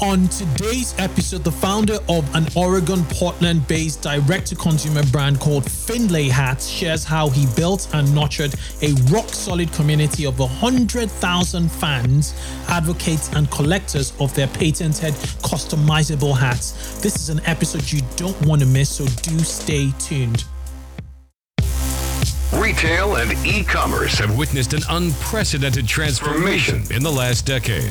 On today's episode, the founder of an Oregon Portland based direct to consumer brand called Findlay Hats shares how he built and nurtured a rock solid community of 100,000 fans, advocates, and collectors of their patented customizable hats. This is an episode you don't want to miss, so do stay tuned. Retail and e-commerce have witnessed an unprecedented transformation in the last decade.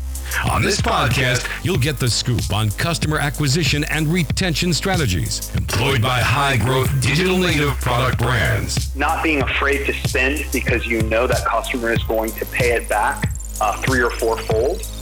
On this podcast, you'll get the scoop on customer acquisition and retention strategies employed by high growth digital native product brands. Not being afraid to spend because you know that customer is going to pay it back uh, three or four fold.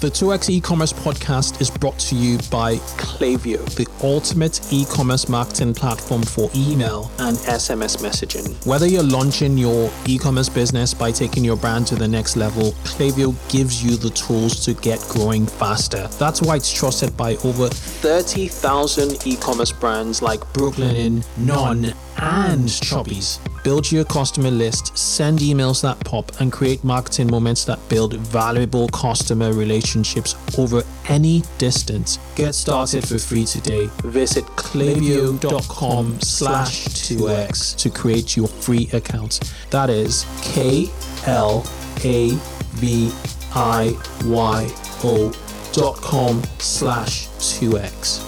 The 2x e-commerce podcast is brought to you by Klaviyo, the ultimate e-commerce marketing platform for email and SMS messaging. Whether you're launching your e-commerce business by taking your brand to the next level, Klaviyo gives you the tools to get growing faster. That's why it's trusted by over 30,000 e-commerce brands like Brooklinen, Non, and Chubbies. Build your customer list, send emails that pop, and create marketing moments that build valuable customer relationships over any distance. Get started for free today. Visit klaviyo.com slash 2x to create your free account. That is K L A V I Y O dot com slash 2x.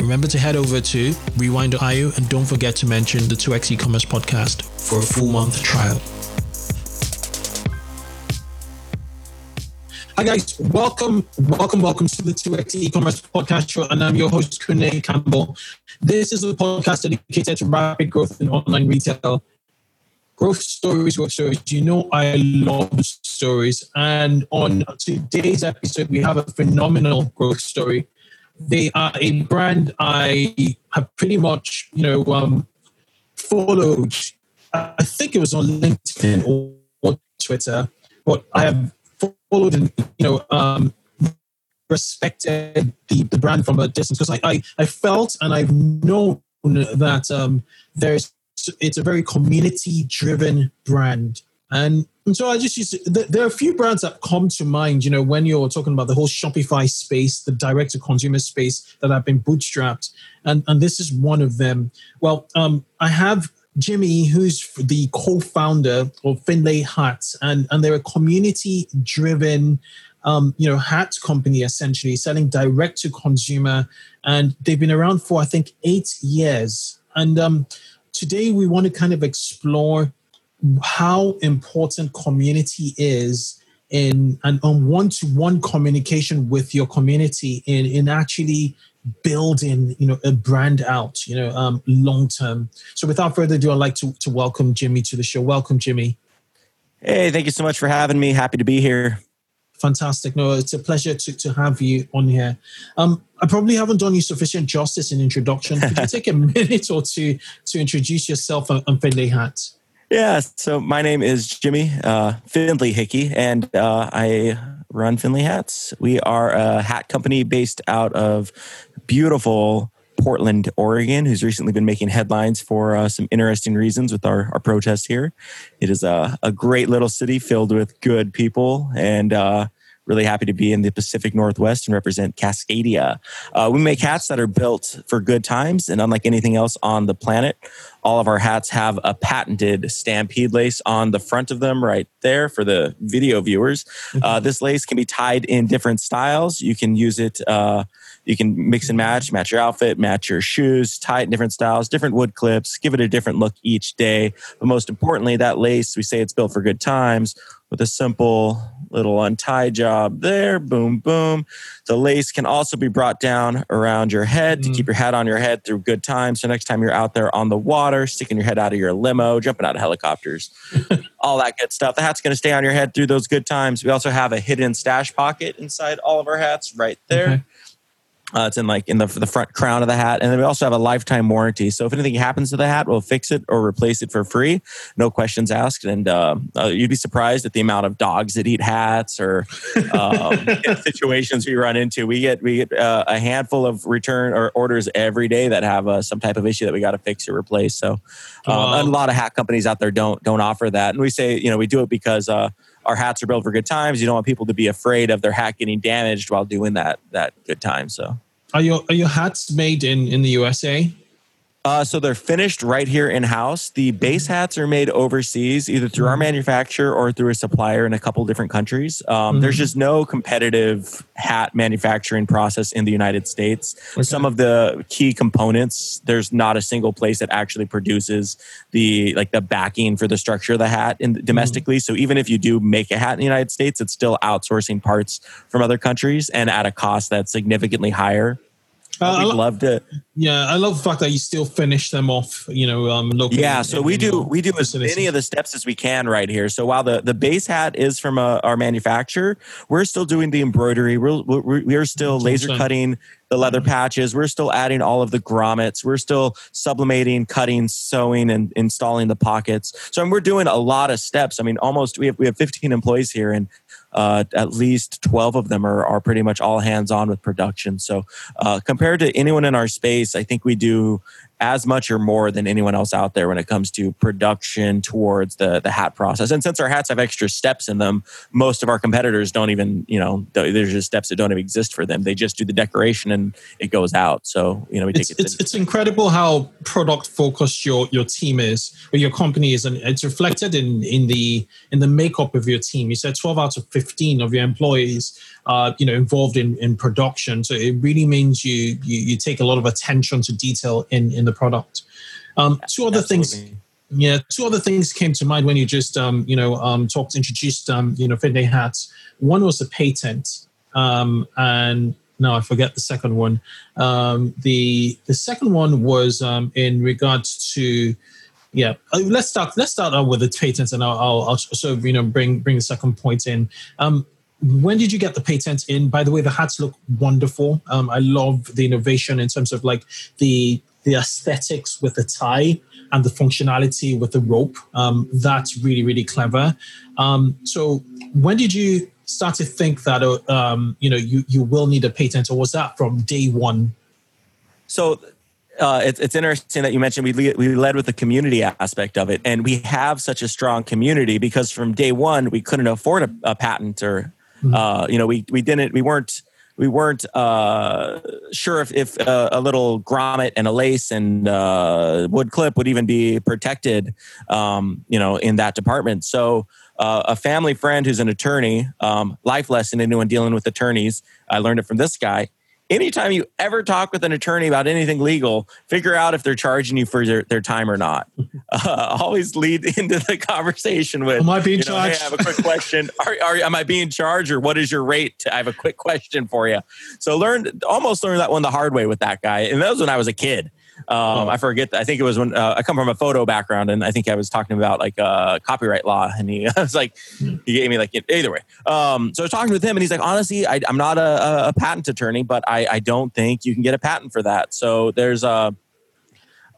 Remember to head over to rewind.io and don't forget to mention the 2x e-commerce podcast for a full month trial. Hi guys, welcome, welcome, welcome to the 2x e-commerce podcast show, and I'm your host Kunle Campbell. This is a podcast dedicated to rapid growth in online retail. Growth stories, growth stories. You know I love stories, and on today's episode we have a phenomenal growth story they are a brand I have pretty much, you know, um, followed. I think it was on LinkedIn or, Twitter, but I have followed and you know um, respected the, the brand from a distance because I, I, I felt and I've known that um, there's it's a very community driven brand and, and so I just used to, there are a few brands that come to mind, you know, when you're talking about the whole Shopify space, the direct to consumer space that have been bootstrapped. And, and this is one of them. Well, um, I have Jimmy, who's the co-founder of Findlay Hats, and, and they're a community-driven, um, you know, hat company essentially, selling direct to consumer, and they've been around for I think eight years. And um, today we want to kind of explore how important community is in and on one-to-one communication with your community in in actually building you know a brand out you know um, long term so without further ado i'd like to, to welcome jimmy to the show. Welcome jimmy. Hey thank you so much for having me. Happy to be here. Fantastic. No it's a pleasure to, to have you on here. Um, i probably haven't done you sufficient justice in introduction. Could you take a minute or two to introduce yourself and, and Findlay hat yeah, so my name is Jimmy uh, Finley Hickey, and uh, I run Findlay Hats. We are a hat company based out of beautiful Portland, Oregon, who's recently been making headlines for uh, some interesting reasons with our, our protest here. It is a, a great little city filled with good people and uh, really happy to be in the Pacific Northwest and represent Cascadia. Uh, we make hats that are built for good times, and unlike anything else on the planet, all of our hats have a patented stampede lace on the front of them right there for the video viewers. Mm-hmm. Uh, this lace can be tied in different styles. You can use it. Uh, you can mix and match, match your outfit, match your shoes, tie it in different styles, different wood clips, give it a different look each day. But most importantly, that lace, we say it's built for good times with a simple little untie job there. Boom, boom. The lace can also be brought down around your head to mm-hmm. keep your hat on your head through good times. So next time you're out there on the water, sticking your head out of your limo, jumping out of helicopters, all that good stuff. The hat's going to stay on your head through those good times. We also have a hidden stash pocket inside all of our hats right there. Okay. Uh, it's in like in the the front crown of the hat, and then we also have a lifetime warranty. So if anything happens to the hat, we'll fix it or replace it for free, no questions asked. And uh, uh, you'd be surprised at the amount of dogs that eat hats or um, situations we run into. We get we get uh, a handful of return or orders every day that have uh, some type of issue that we got to fix or replace. So um, a lot of hat companies out there don't don't offer that, and we say you know we do it because uh, our hats are built for good times. You don't want people to be afraid of their hat getting damaged while doing that that good time. So, are your are your hats made in in the USA? Uh, so they're finished right here in house. The base mm-hmm. hats are made overseas, either through our mm-hmm. manufacturer or through a supplier in a couple different countries. Um, mm-hmm. There's just no competitive hat manufacturing process in the United States. Okay. Some of the key components, there's not a single place that actually produces the like the backing for the structure of the hat in, domestically. Mm-hmm. So even if you do make a hat in the United States, it's still outsourcing parts from other countries and at a cost that's significantly higher uh, we'd love to. Yeah, I love the fact that you still finish them off. You know, um, locally. Yeah, so we do we do as many of the steps as we can right here. So while the the base hat is from a, uh, our manufacturer, we're still doing the embroidery. We're we're, still laser cutting the leather mm-hmm. patches. We're still adding all of the grommets. We're still sublimating, cutting, sewing, and installing the pockets. So I mean, we're doing a lot of steps. I mean, almost we have we have 15 employees here, and uh, at least 12 of them are, are pretty much all hands on with production. So, uh, compared to anyone in our space, I think we do as much or more than anyone else out there when it comes to production towards the the hat process. And since our hats have extra steps in them, most of our competitors don't even, you know, there's just steps that don't even exist for them. They just do the decoration and it goes out. So, you know, we it's, take it. It's, it's incredible how product focused your your team is or your company is and it's reflected in in the in the makeup of your team. You said 12 out of 15 of your employees uh, you know involved in in production. So it really means you you, you take a lot of attention to detail in in the product. Um, two other Absolutely. things. Yeah, two other things came to mind when you just um, you know um, talked introduced um, you know Findlay hats. One was the patent, um, and no, I forget the second one. Um, the the second one was um, in regards to yeah. Uh, let's start. Let's start out with the patents, and I'll, I'll, I'll sort of you know bring bring the second point in. Um, when did you get the patent in? By the way, the hats look wonderful. Um, I love the innovation in terms of like the the aesthetics with the tie and the functionality with the rope. Um, that's really really clever. Um, so when did you start to think that uh, um, you know you you will need a patent, or was that from day one? So uh, it's, it's interesting that you mentioned we, le- we led with the community aspect of it. And we have such a strong community because from day one, we couldn't afford a, a patent or, mm-hmm. uh, you know, we, we didn't, we weren't, we weren't uh, sure if, if uh, a little grommet and a lace and uh, wood clip would even be protected, um, you know, in that department. So uh, a family friend who's an attorney, um, life lesson anyone dealing with attorneys, I learned it from this guy anytime you ever talk with an attorney about anything legal, figure out if they're charging you for their, their time or not. Uh, always lead into the conversation with, Am I being you know, charged? Hey, I have a quick question. are, are, am I being charged or what is your rate? I have a quick question for you. So learned, almost learned that one the hard way with that guy. And that was when I was a kid. Um. I forget. I think it was when uh, I come from a photo background, and I think I was talking about like uh, copyright law, and he was like, he gave me like either way. Um, so I was talking with him, and he's like, honestly, I, am not a, a, patent attorney, but I, I, don't think you can get a patent for that. So there's a,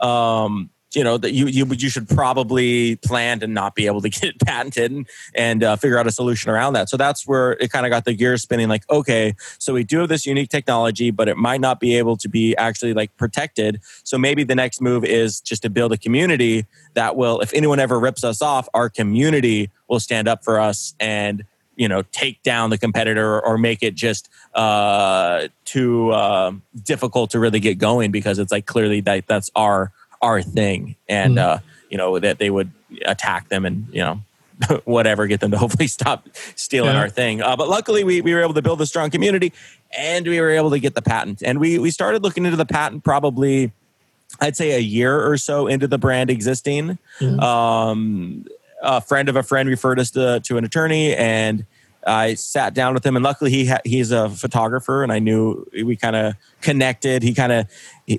um, you know that you you you should probably plan to not be able to get it patented and, and uh, figure out a solution around that. So that's where it kind of got the gears spinning. Like, okay, so we do have this unique technology, but it might not be able to be actually like protected. So maybe the next move is just to build a community that will, if anyone ever rips us off, our community will stand up for us and you know take down the competitor or make it just uh, too uh, difficult to really get going because it's like clearly that that's our our thing, and mm-hmm. uh, you know that they would attack them and you know whatever, get them to hopefully stop stealing yeah. our thing. Uh, but luckily, we, we were able to build a strong community, and we were able to get the patent. And we we started looking into the patent probably, I'd say, a year or so into the brand existing. Mm-hmm. Um, a friend of a friend referred us to, to an attorney, and I sat down with him, and luckily he ha- he's a photographer, and I knew we kind of connected. He kind of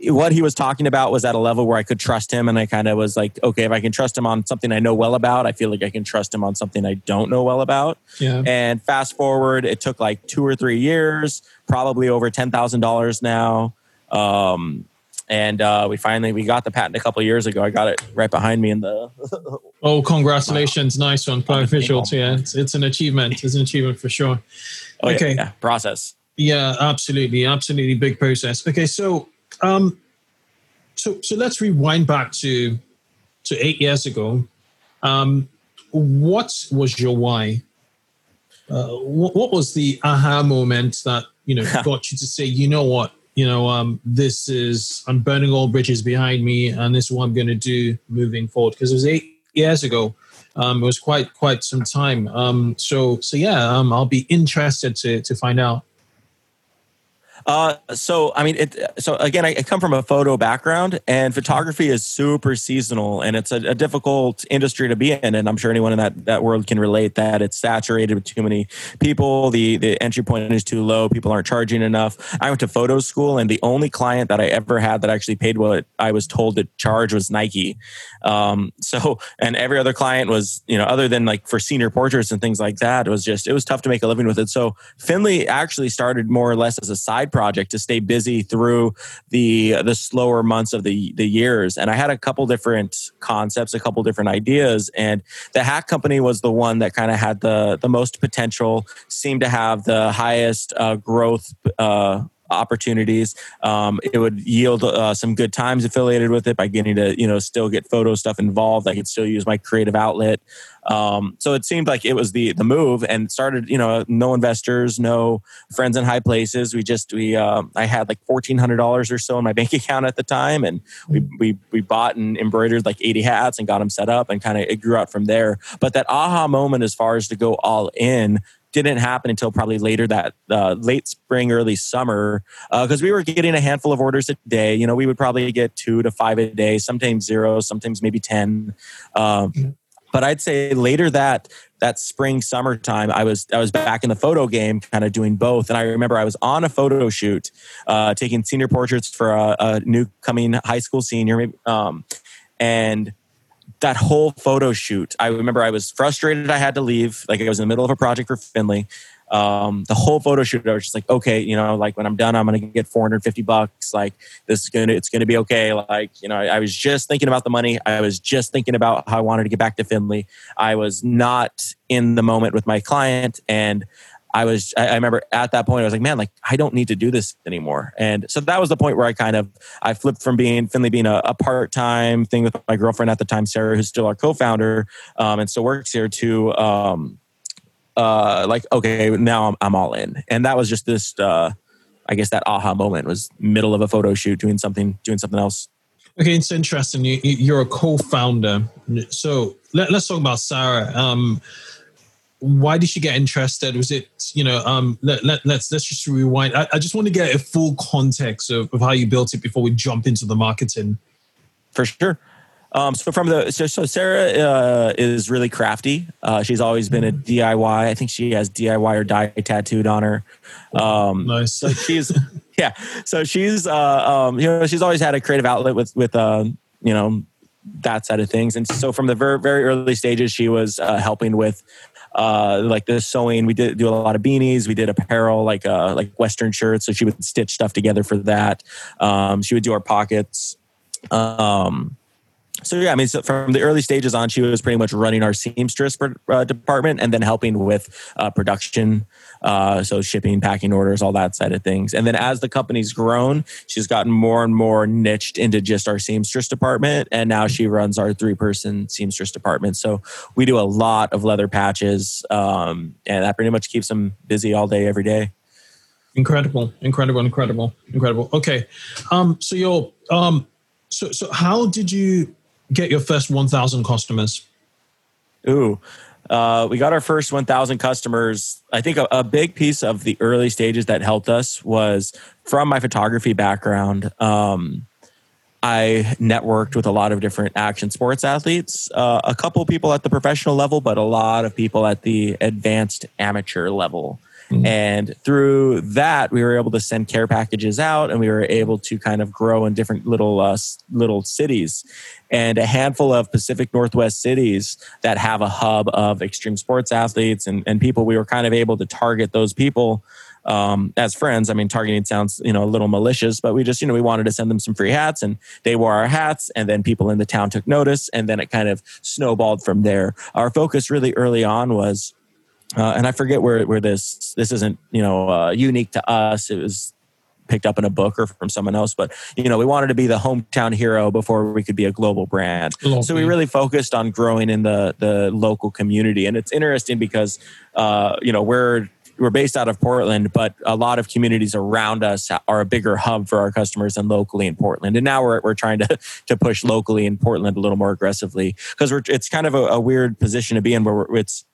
what he was talking about was at a level where I could trust him, and I kind of was like, okay, if I can trust him on something I know well about, I feel like I can trust him on something I don't know well about. Yeah. And fast forward, it took like two or three years, probably over ten thousand dollars now. Um, and uh, we finally we got the patent a couple years ago. I got it right behind me in the. oh, congratulations! Wow. Nice one, Prime Visuals. Yeah, it's, it's an achievement. It's an achievement for sure. Oh, okay, yeah, yeah. process. Yeah, absolutely, absolutely big process. Okay, so um, so so let's rewind back to to eight years ago. Um, what was your why? Uh, what, what was the aha moment that you know got you to say, you know what, you know, um, this is I'm burning all bridges behind me, and this is what I'm going to do moving forward. Because it was eight years ago. Um, it was quite quite some time. Um, so so yeah, um, I'll be interested to to find out. Uh, so I mean, it. So again, I, I, come from a photo background, and photography is super seasonal, and it's a, a, difficult industry to be in. And I'm sure anyone in that that world can relate that it's saturated with too many people. The the entry point is too low. People aren't charging enough. I went to photo school, and the only client that I ever had that actually paid what I was told to charge was Nike. Um, so, and every other client was, you know, other than like for senior portraits and things like that, it was just it was tough to make a living with it. So Findlay actually started more or less as a side project to stay busy through the the slower months of the the years. And I had a couple different concepts, a couple different ideas, and the Hack company was the one that kind of had the the most potential, seemed to have the highest uh, growth. Uh, opportunities. Um, it would yield uh, some good times affiliated with it by getting to you know still get photo stuff involved. I could still use my creative outlet. Um, so it seemed like it was the the move, and started you know no investors, no friends in high places. We just we uh, I had like fourteen hundred dollars or so in my bank account at the time, and we we we bought and embroidered like eighty hats and got them set up, and kind of it grew out from there. But that aha moment, as far as to go all in, didn't happen until probably later that uh, late spring, early summer, because uh, we were getting a handful of orders a day. You know, we would probably get two to five a day, sometimes zero, sometimes maybe ten. Um, mm-hmm. But I'd say later that that spring summertime, I was I was back in the photo game, kind of doing both. And I remember I was on a photo shoot, uh, taking senior portraits for a, a new coming high school senior, um, and that whole photo shoot, I remember I was frustrated I had to leave. Like I was in the middle of a project for Findlay. Um, the whole photo shoot, I was just like, okay, you know, like when I'm done, I'm gonna get 450 bucks. Like this is gonna, it's gonna be okay. Like, you know, I, I was just thinking about the money. I was just thinking about how I wanted to get back to Findlay. I was not in the moment with my client, and I was, I, remember at that point, I was like, man, like I don't need to do this anymore. And so that was the point where I kind of, I flipped from being Findlay being a, a part time thing with my girlfriend at the time, Sarah, who's still our co founder um, and still works here, to um, uh, like, okay, now I'm, I'm all in. And that was just this, uh, I guess that aha moment was middle of a photo shoot, doing something, doing something else. Okay, it's interesting. You, you're a co-founder, so let, us talk about Sarah. Um, why did she get interested? Was it you know? Um, let, let, let's let's just rewind. I, I just want to get a full context of, of how you built it before we jump into the marketing. For sure. Um, so from the so, so Sarah uh, is really crafty. Uh, she's always been a DIY. I think she has DIY or die tattooed on her. Um, nice. So she's yeah. So she's uh, um, you know she's always had a creative outlet with with uh, you know that side of things. And so from the very very early stages, she was uh, helping with uh, like the sewing. We did do a lot of beanies. We did apparel, like uh, like Western shirts. So she would stitch stuff together for that. Um, she would do our pockets. Um, so yeah, I mean, so from the early stages on, she was pretty much running our seamstress uh, department and then helping with uh, production, uh, so shipping, packing orders, all that side of things. And then as the company's grown, she's gotten more and more niched into just our seamstress department, and now she runs our three-person seamstress department. So we do a lot of leather patches, um, and that pretty much keeps them busy all day, every day. Incredible, incredible, incredible, incredible. Okay, um, so you um, so so how did you get your first 1,000 customers? Ooh, uh, we got our first 1,000 customers. I think a, a, big piece of the early stages that helped us was from my photography background. Um, I networked with a lot of different action sports athletes, uh, a couple people at the professional level, but a lot of people at the advanced amateur level. Mm-hmm. And through that, we were able to send care packages out, and we were able to kind of grow in different little uh, little cities. And a handful of Pacific Northwest cities that have a hub of extreme sports athletes and, and people, we were kind of able to target those people um, as friends. I mean, targeting sounds you know a little malicious, but we just you know we wanted to send them some free hats, and they wore our hats, and then people in the town took notice, and then it kind of snowballed from there. Our focus really early on was uh, and I forget where where this this isn't you know uh, unique to us. It was picked up in a book or from someone else, but you know we wanted to be the hometown hero before we could be a global brand. So we really focused on growing in the the local community, and it's interesting because uh, you know we're we're based out of Portland, but a lot of communities around us are a bigger hub for our customers than locally in Portland. And now we're, we're trying to, to push locally in Portland a little more aggressively because it's kind of a, a, weird position to be in where it's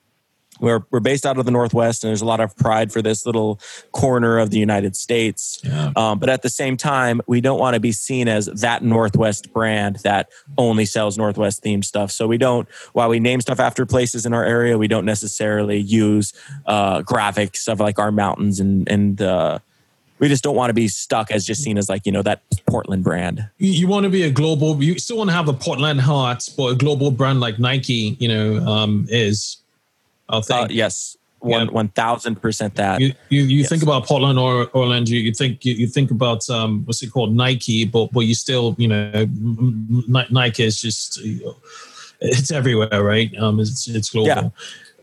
we're, we're based out of the Northwest, and there's a lot of pride for this little corner of the United States. Yeah. Um, but at the same time, we don't want to be seen as that Northwest brand that only sells Northwest themed stuff. So we don't, while we name stuff after places in our area, we don't necessarily use uh, graphics of like our mountains and, and, uh, we just don't want to be stuck as just seen as like you know that Portland brand. You, want to be a global. You still want to have a Portland heart, but a global brand like Nike, you know, um, is I think. Uh, yes, one one thousand percent that. You you, you yes. think about Portland or Orlando, you, you think you, you, think about um, what's it called Nike, but but you still you know Nike is just it's everywhere, right? Um, it's it's global. Yeah.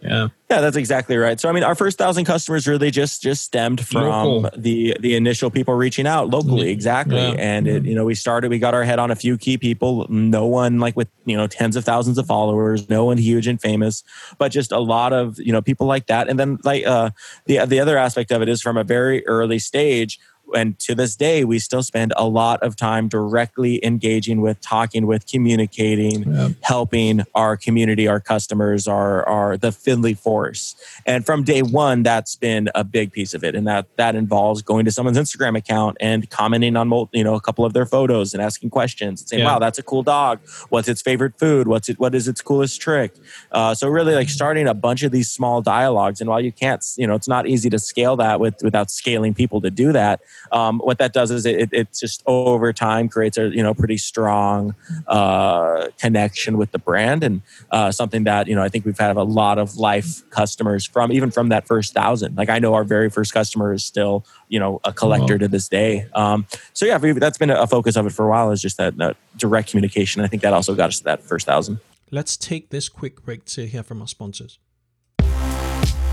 Yeah. Yeah, that's exactly right. So I mean, our first thousand customers really just just stemmed from Local. the the initial people reaching out locally, exactly. Yeah. And it, you know, we started, we got our head on a few key people. No one like with you know tens of thousands of followers, no one huge and famous, but just a lot of you know people like that. And then like uh, the the other aspect of it is from a very early stage and to this day we still spend a lot of time directly engaging with talking with communicating yeah. helping our community our customers our, our the Findlay force and from day one that's been a big piece of it. And that that involves going to someone's instagram account and commenting on you know a couple of their photos and asking questions and saying yeah. wow that's a cool dog. What's its favorite food? What's it what is its coolest trick? Uh, so really like starting a bunch of these small dialogues. And while you can't you know it's not easy to scale that with without scaling people to do that um, what that does is it, it just over time creates a you know pretty strong uh, connection with the brand and uh, something that you know I think we've had a lot of life customers from even from that first thousand. Like I know our very first customer is still you know a collector to this day. Um, so yeah, that's been a focus of it for a while. Is just that, that direct communication. I think that also got us to that first thousand. Let's take this quick break to hear from our sponsors.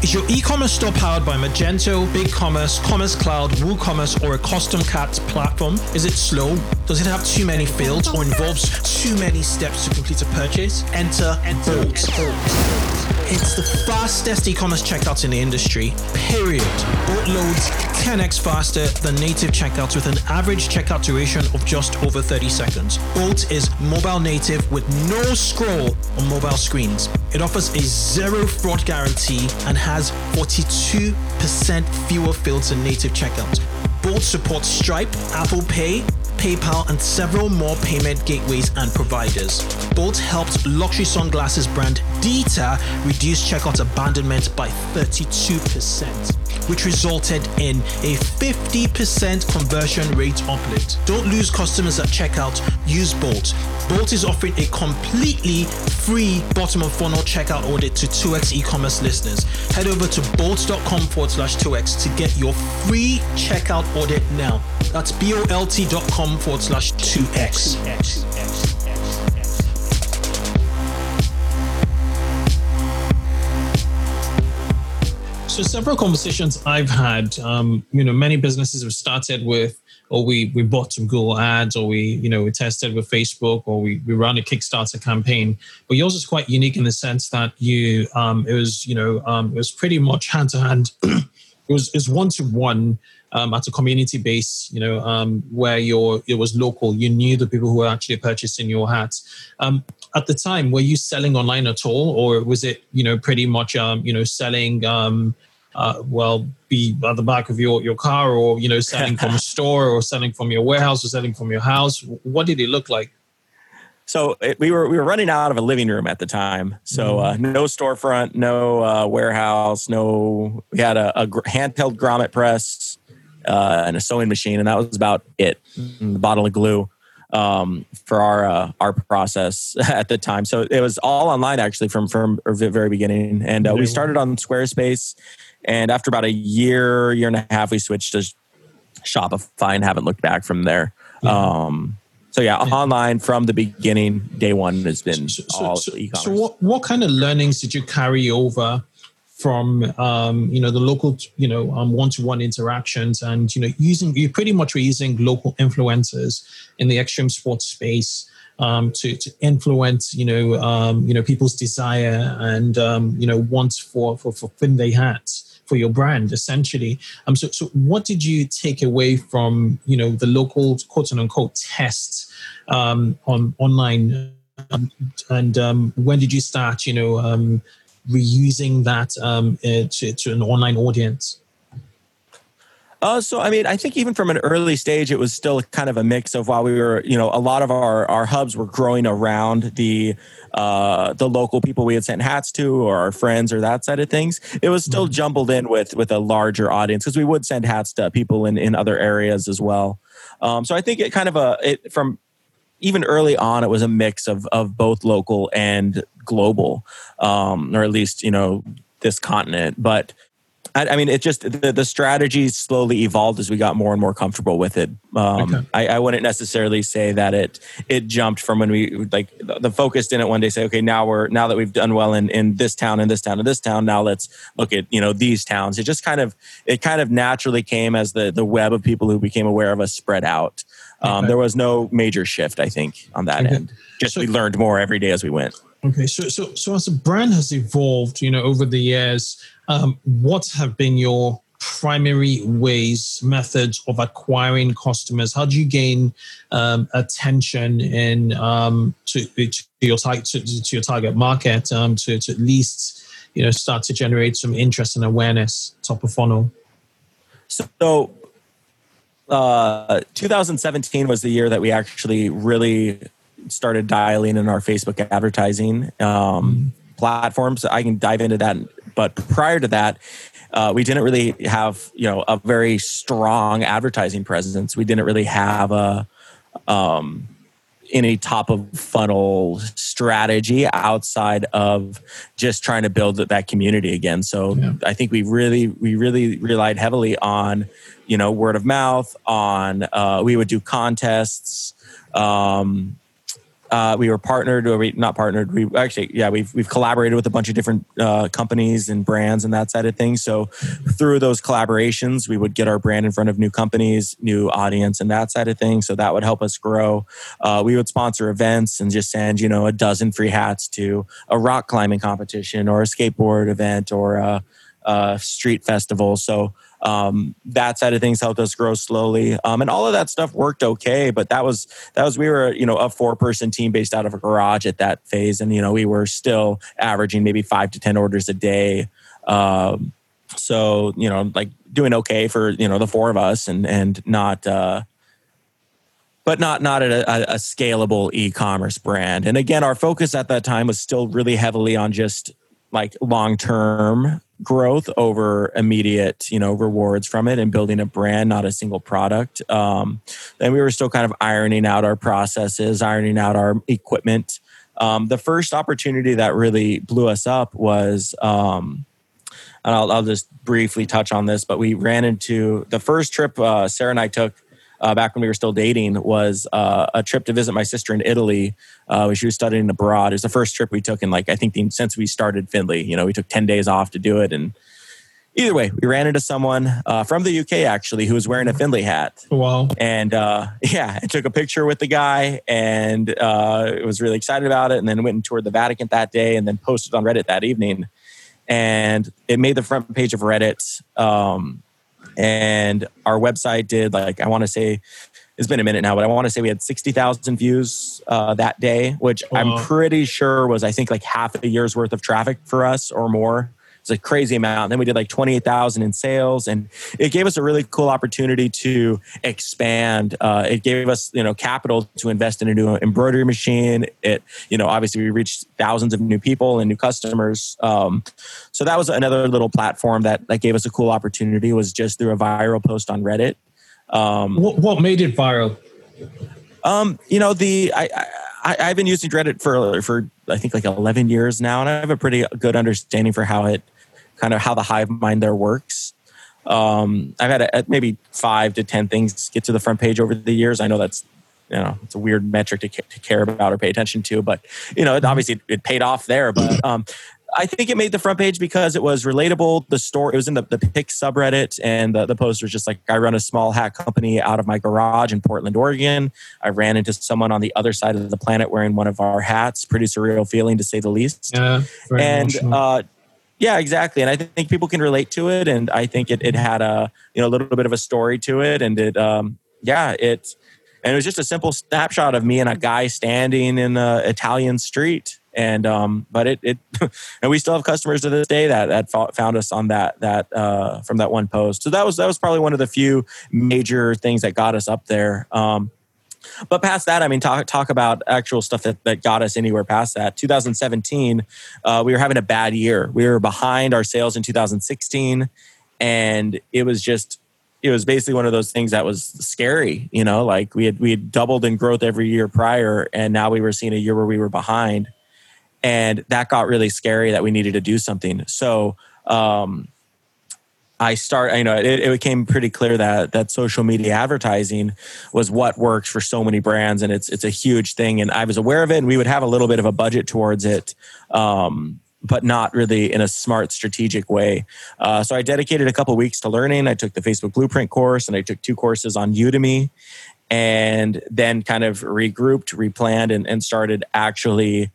Is your e-commerce store powered by Magento, BigCommerce, Commerce Cloud, WooCommerce, or a custom CAT platform? Is it slow? Does it have too many fields or involves too many steps to complete a purchase? Enter Bolt. It's the fastest e-commerce checkout in the industry. Period. Bolt loads 10x faster than native checkouts with an average checkout duration of just over 30 seconds. Bolt is mobile native with no scroll on mobile screens. It offers a zero fraud guarantee and has 42% fewer fields than native checkouts. Both support Stripe, Apple Pay, PayPal, and several more payment gateways and providers. Bolt helped luxury sunglasses brand Dita reduce checkout abandonment by 32%, which resulted in a 50% conversion rate uplift. Don't lose customers at checkout, use Bolt. Bolt is offering a completely free bottom of funnel checkout audit to 2x e-commerce listeners. Head over to bolt.com forward slash 2x to get your free checkout audit now. That's bolt.com forward slash 2x. So several conversations I've had, um, you know, many businesses have started with, or we we bought some Google ads, or we you know we tested with Facebook, or we we ran a Kickstarter campaign. But yours is quite unique in the sense that you um, it was you know um, it was pretty much hand to hand. It was one to one at a community base, you know, um, where your it was local. You knew the people who were actually purchasing your hats. Um, at the time, were you selling online at all, or was it you know pretty much um, you know selling um, uh, well be at the back of your your car, or you know selling from a store, or selling from your warehouse, or selling from your house? What did it look like? So it, we were we were running out of a living room at the time. So uh, no storefront, no uh, warehouse, no. We had a, a handheld grommet press uh, and a sewing machine, and that was about it. And a bottle of glue um, for our uh, our process at the time. So it was all online actually from from the very beginning, and uh, we started on Squarespace. And after about a year, year and a half, we switched to Shopify and haven't looked back from there. Um, so yeah, online from the beginning, day one has been So, all so, e-commerce. so what what kind of learnings did you carry over from um, you know the local you know um, one-to-one interactions and you know using you pretty much using local influencers in the extreme sports space um, to, to influence you know um, you know people's desire and um, you know want for for for Findlay hats for your brand essentially. Um so, so what did you take away from you know the local quote unquote tests um on online? Um, and um, when did you start you know um, reusing that um, uh, to, to an online audience Uh, so I mean, I think even from an early stage, it was still kind of a mix of while we were, you know, a lot of our our hubs were growing around the uh, the local people we had sent hats to or our friends or that side of things. It was still jumbled in with with a larger audience because we would send hats to people in in other areas as well. Um, so I think it kind of a it from even early on, it was a mix of of both local and global, um, or at least you know this continent, but. I, I mean, it just the, the strategy slowly evolved as we got more and more comfortable with it. Um, Okay. I, I wouldn't necessarily say that it it jumped from when we like the, the focus didn't one day say, okay, now we're now that we've done well in in this town and this town and this town, now let's look at you know these towns. It just kind of it kind of naturally came as the the web of people who became aware of us spread out. Um, Okay. There was no major shift, I think, on that Okay. end. Just So- we learned more every day as we went. Okay, so so so as the brand has evolved, you know, over the years, um, what have been your primary ways, methods of acquiring customers? How do you gain um, attention in um, to, to your target to, to your target market um, to to at least you know start to generate some interest and awareness top of funnel? So, uh, 2017 was the year that we actually really started dialing in our Facebook advertising um, platforms. I can dive into that, but prior to that, uh, we didn't really have you know a very strong advertising presence. We didn't really have a um, any top of funnel strategy outside of just trying to build that community again. So Yeah. I think we really we really relied heavily on you know word of mouth. On uh, we would do contests. Um, uh, we were partnered or we not partnered we actually yeah we've, we've collaborated with a bunch of different uh, companies and brands and that side of things. So through those collaborations we would get our brand in front of new companies new audience and that side of things. So that would help us grow. Uh, we would sponsor events and just send you know a dozen free hats to a rock climbing competition or a skateboard event or a, a street festival. So um, that side of things helped us grow slowly. Um, and all of that stuff worked okay but that was that was we were you know a four person team based out of a garage at that phase. And you know we were still averaging maybe five to ten orders a day. Um, so you know like doing okay for you know the four of us and and not uh, but not not at a, a, scalable e-commerce brand. And again, our focus at that time was still really heavily on just like long term growth over immediate you know rewards from it and building a brand not a single product. Um, and we were still kind of ironing out our processes ironing out our equipment. Um, the first opportunity that really blew us up was um, and I'll, I'll, just briefly touch on this but we ran into the first trip uh, sarah and i took uh, back when we were still dating was uh, a trip to visit my sister in Italy. Uh, she was studying abroad. It was the first trip we took in like I think the, since we started Findlay. You know, we took ten days off to do it, and either way, we ran into someone uh, from the UK actually who was wearing a Findlay hat. Wow! And uh, yeah, I took a picture with the guy, and uh, was really excited about it. And then went and toured the Vatican that day, and then posted on Reddit that evening. And it made the front page of Reddit. Um, and our website did like I want to say it's been a minute now, but I want to say we had sixty thousand views uh, that day, which I'm pretty sure was I think like half a year's worth of traffic for us or more. It's a crazy amount. And then we did like 28,000 in sales and it gave us a really cool opportunity to expand. Uh, it gave us, you know, capital to invest in a new embroidery machine. It, you know, obviously we reached thousands of new people and new customers. Um, so that was another little platform that, that gave us a cool opportunity was just through a viral post on Reddit. Um, what, what made it viral? Um, you know, the, I, I I, have been using Reddit for for I think like 11 years now, and I have a pretty good understanding for how it kind of how the hive mind there works. Um, I've had a, maybe five to ten things get to the front page over the years. I know that's you know it's a weird metric to, to care about or pay attention to, but you know it, obviously it, it paid off there. But um, I think it made the front page because it was relatable. The store, it was in the, the pick subreddit, and the, the post was just like, I run a small hat company out of my garage in Portland, Oregon. I ran into someone on the other side of the planet wearing one of our hats. Pretty surreal feeling, to say the least. Yeah. And uh, yeah, exactly. And I think people can relate to it. And I think it, it had a, you know, a little bit of a story to it. And it, um, yeah, it, and it was just a simple snapshot of me and a guy standing in an Italian street. And, um, but it, it, and we still have customers to this day that, that found us on that, that, uh, from that one post. So that was, that was probably one of the few major things that got us up there. Um, but past that, I mean, talk talk about actual stuff that, that got us anywhere past that. 2017, uh, we were having a bad year. We were behind our sales in 2016, and it was just it was basically one of those things that was scary. You know, like we had we had doubled in growth every year prior, and now we were seeing a year where we were behind, and that got really scary. That we needed to do something. So. Um, I start, you know, it, it, became pretty clear that that social media advertising was what works for so many brands, and it's it's a huge thing. And I was aware of it, and we would have a little bit of a budget towards it, um, but not really in a smart, strategic way. Uh, so I dedicated a couple weeks to learning. I took the Facebook Blueprint course, and I took two courses on Udemy, and then kind of regrouped, replanned, and, and started actually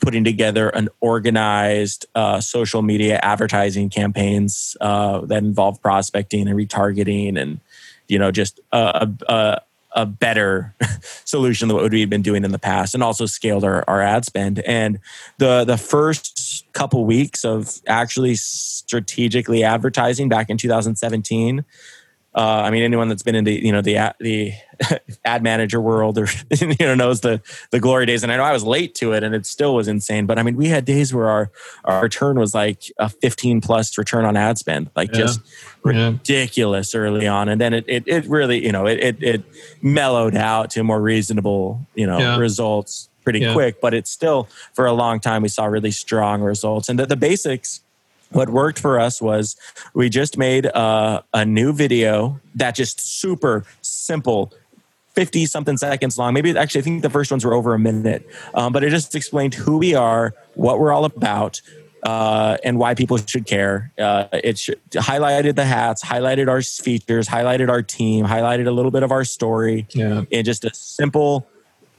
putting together an organized uh, social media advertising campaigns uh, that involve prospecting and retargeting and you know just a, a, a better solution than what we've been doing in the past and also scaled our, our ad spend. And the the first couple weeks of actually strategically advertising back in 2017 uh, I mean, anyone that's been in the you know the the ad manager world or you know knows the the glory days. And I know I was late to it, and it still was insane. But I mean, we had days where our our return was like a 15 plus return on ad spend, like yeah. just ridiculous yeah. early on, and then it, it it really you know it it, it mellowed out to more reasonable you know yeah. results pretty quick. But it's still for a long time we saw really strong results, and the, the basics what worked for us was we just made a, a new video that just super simple 50 something seconds long. Maybe actually, I think the first ones were over a minute, um, but it just explained who we are, what we're all about, uh, and why people should care. Uh, it should, highlighted the hats, highlighted our features, highlighted our team, highlighted a little bit of our story, Yeah. in just a simple,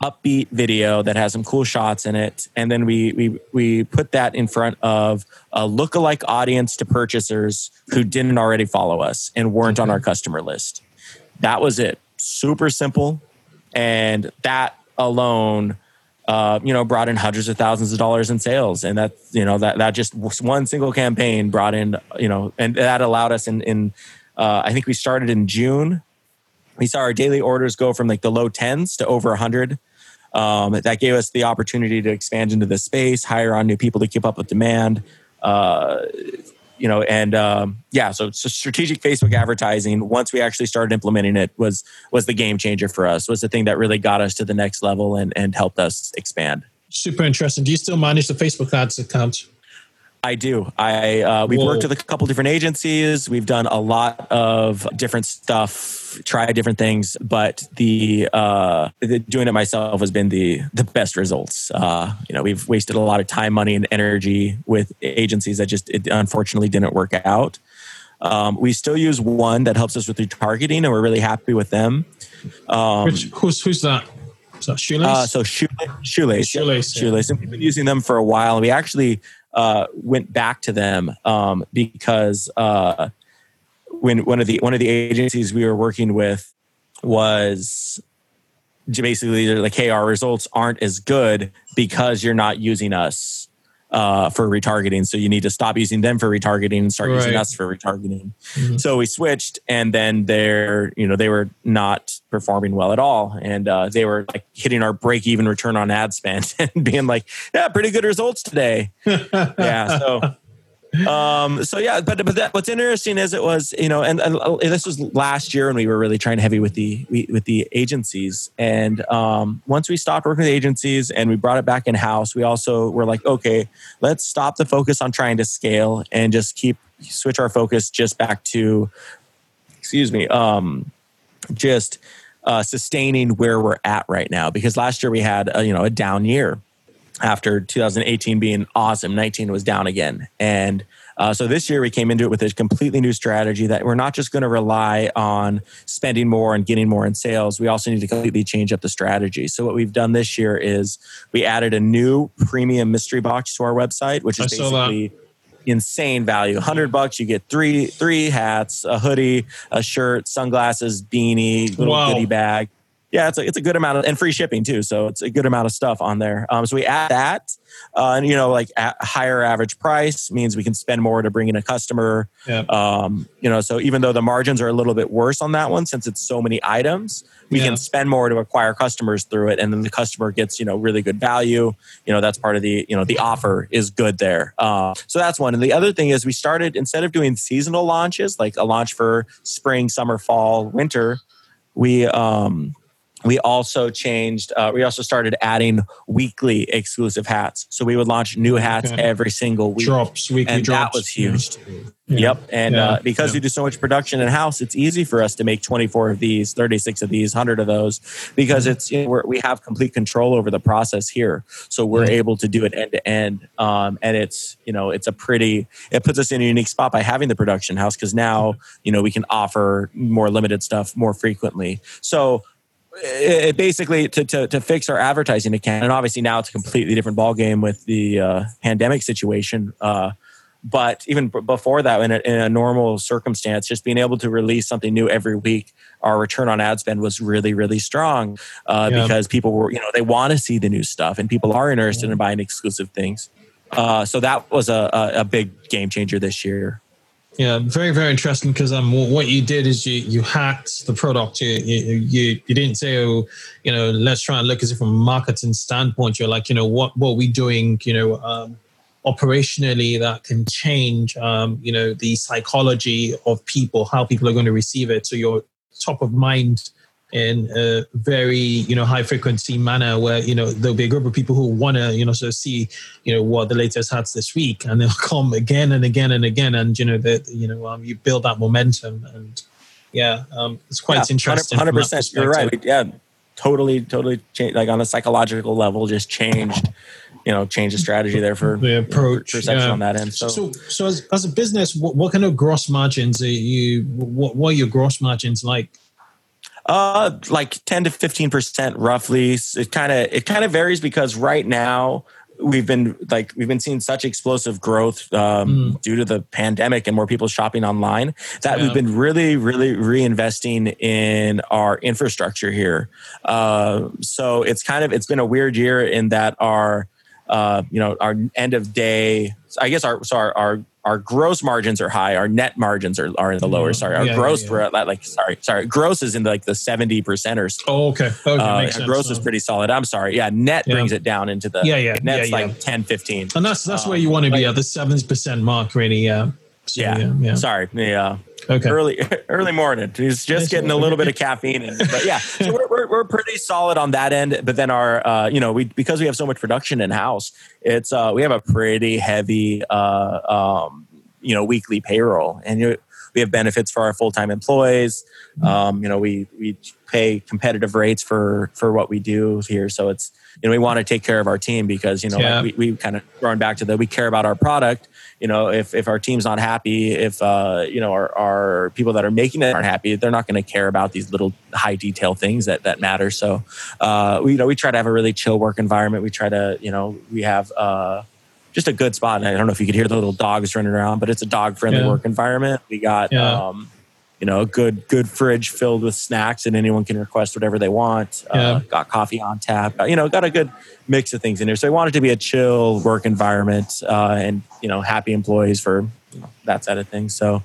upbeat video that has some cool shots in it. And then we we we put that in front of a lookalike audience to purchasers who didn't already follow us and weren't on our customer list. That was it. Super simple, and that alone uh, you know, brought in hundreds of thousands of dollars in sales, and that you know that that just one single campaign brought in you know, and that allowed us in in uh, I think we started in June. We saw our daily orders go from like the low tens to over a hundred. Um, that gave us the opportunity to expand into the space, hire on new people to keep up with demand. Uh, you know, and um, yeah, so, so strategic Facebook advertising. Once we actually started implementing it, was was the game changer for us. Was the thing that really got us to the next level and and helped us expand. Super interesting. Do you still manage the Facebook ads account? I do. I uh, we've Whoa. worked with a couple different agencies. We've done a lot of different stuff, tried different things, but the, uh, the doing it myself has been the the best results. Uh, you know, we've wasted a lot of time, money, and energy with agencies that just it unfortunately didn't work out. Um, we still use one that helps us with retargeting, and we're really happy with them. Um, Which, who's who's that? Is that Shoelace? uh, so shoe, shoelace, Shoelace, yeah. shoelace, and we've been using them for a while. We actually uh, went back to them um, because uh, when one of the one of the agencies we were working with was basically like, "Hey, our results aren't as good because you're not using us." Uh, for retargeting, so you need to stop using them for retargeting and start using us for retargeting. Mhm. So we switched, and then they're you know they were not performing well at all, and uh, they were like hitting our break even return on ad spend and being like, yeah, pretty good results today. yeah, so. Um. So yeah, but but that, what's interesting is it was you know, and, and this was last year when we were really trying heavy with the with the agencies, and um, once we stopped working with agencies and we brought it back in house, we also were like, okay, let's stop the focus on trying to scale and just keep switch our focus just back to excuse me um just uh sustaining where we're at right now because last year we had a, you know a down year after 2018 being awesome 19 was down again and uh, so this year we came into it with a completely new strategy that we're not just going to rely on spending more and getting more in sales. We also need to completely change up the strategy. So what we've done this year is we added a new premium mystery box to our website, which is I saw that. basically insane value. 100 bucks, you get three three hats, a hoodie, a shirt, sunglasses, beanie, little Wow. goodie bag. Yeah, it's a, it's a good amount of, and free shipping too. So it's a good amount of stuff on there. Um, so we add that, uh, and you know, like a higher average price means we can spend more to bring in a customer. Yeah. Um, you know, so even though the margins are a little bit worse on that one, since it's so many items, we Yeah. can spend more to acquire customers through it, and then the customer gets you know really good value. You know, that's part of the you know the offer is good there. Uh, so that's one. And the other thing is we started instead of doing seasonal launches like a launch for spring, summer, fall, winter, we um we also changed uh, we also started adding weekly exclusive hats so we would launch new hats Okay. every single week drops, weekly and drops. that was huge Yeah. yep and Yeah. uh, because Yeah. we do so much production in house it's easy for us to make 24 of these 36 of these 100 of those because Mm-hmm. it's you know, we're, we have complete control over the process here so we're Yeah. able to do it end to end um, and it's you know it's a pretty it puts us in a unique spot by having the production house because now you know we can offer more limited stuff more frequently so it, it basically to, to to fix our advertising account. And obviously now it's a completely different ballgame with the uh, pandemic situation uh, but even b- before that in a, in a normal circumstance just being able to release something new every week our return on ad spend was really really strong uh, Yeah. because people were you know they want to see the new stuff and people are interested in buying exclusive things. Uh, so that was a, a, a big game changer this year Yeah, very very interesting because um, what you did is you you hacked the product. You you you, you didn't say, oh, you know, let's try and look at it from a marketing standpoint. You're like, you know, what what we doing, you know, um, operationally that can change, um, you know, the psychology of people, how people are going to receive it. So you're top of mind in a very you know high frequency manner where you know there'll be a group of people who want to you know sort of see you know what the latest hats this week and they'll come again and again and again and you know that you know um, you build that momentum and yeah um, it's quite Yeah, interesting from that 100% you're right. Yeah totally, totally changed, like on a psychological level, just changed, you know, change the strategy there for the approach perception yeah. on that end. So, so, so as, as a business, what, what kind of gross margins are you, what, what are your gross margins like? Uh, like 10 to 15% roughly. It kind of, it kind of varies because right now, we've been like we've been seeing such explosive growth um, mm. due to the pandemic and more people shopping online that yeah. we've been really really reinvesting in our infrastructure here uh, so it's kind of it's been a weird year in that our uh, you know our end of day i guess our so our, our our gross margins are high. Our net margins are, are in the lower. Mm-hmm. Sorry, our yeah, gross yeah, yeah. we're at like sorry, sorry, gross is in like the seventy percent or so. Oh, okay. Okay, uh, sense, gross is pretty solid. I'm sorry. Yeah, net brings it down into the yeah, yeah, net's like 10, 15. and that's that's um, where you want to be at the seven percent mark, really. Yeah. So, yeah. yeah. Sorry. Yeah. Okay. Early early morning. He's just getting a little bit of caffeine, in, but yeah, so we're, we're, we're pretty solid on that end. But then our uh, you know we because we have so much production in house, it's uh, we have a pretty heavy uh, um, you know weekly payroll and you, we have benefits for our full-time employees. Um, you know we we pay competitive rates for for what we do here. So it's you know we want to take care of our team because you know yeah. like we, we kind of going back to the we care about our product. You know if if our team's not happy if uh, you know our, our people that are making it aren't happy they're not going to care about these little high detail things that that matter. So uh, we you know we try to have a really chill work environment. We try to you know we have uh, just a good spot. And I don't know if you could hear the little dogs running around, but it's a dog friendly yeah. work environment. We got, yeah. um, you know, a good good fridge filled with snacks, and anyone can request whatever they want. Uh, yeah. Uh, got coffee on tap. You know, got a good mix of things in there. So I wanted to be a chill work environment, uh, and you know, happy employees for you know, that side of things. So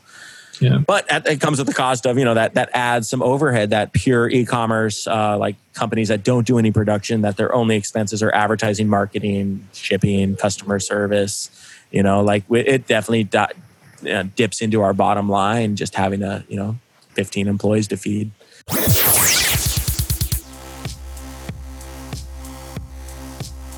yeah. But at, it comes at the cost of you know that that adds some overhead. That pure e-commerce, uh, like companies that don't do any production, that their only expenses are advertising, marketing, shipping, customer service. You know, like it definitely dips into our bottom line just having a you know 15 employees to feed.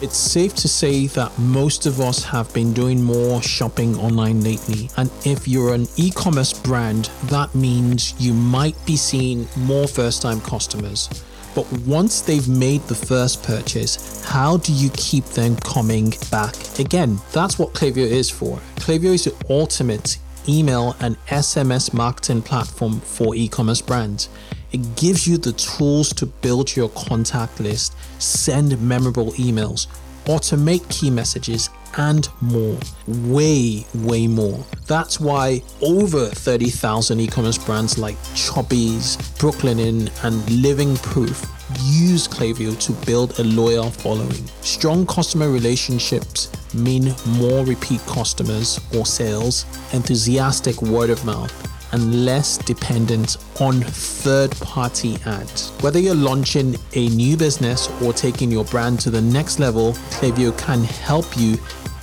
It's safe to say that most of us have been doing more shopping online lately. And if you're an e commerce brand, that means you might be seeing more first time customers. But once they've made the first purchase, how do you keep them coming back again? That's what Klaviyo is for. Klaviyo is the ultimate email and SMS marketing platform for e commerce brands. It gives you the tools to build your contact list, send memorable emails, automate key messages, and more. Way, way more. That's why over 30,000 e commerce brands like Chubbies, Brooklinen, and Living Proof use Klaviyo to build a loyal following. Strong customer relationships mean more repeat customers or sales, enthusiastic word of mouth and less dependent on third party ads. Whether you're launching a new business or taking your brand to the next level, Klaviyo can help you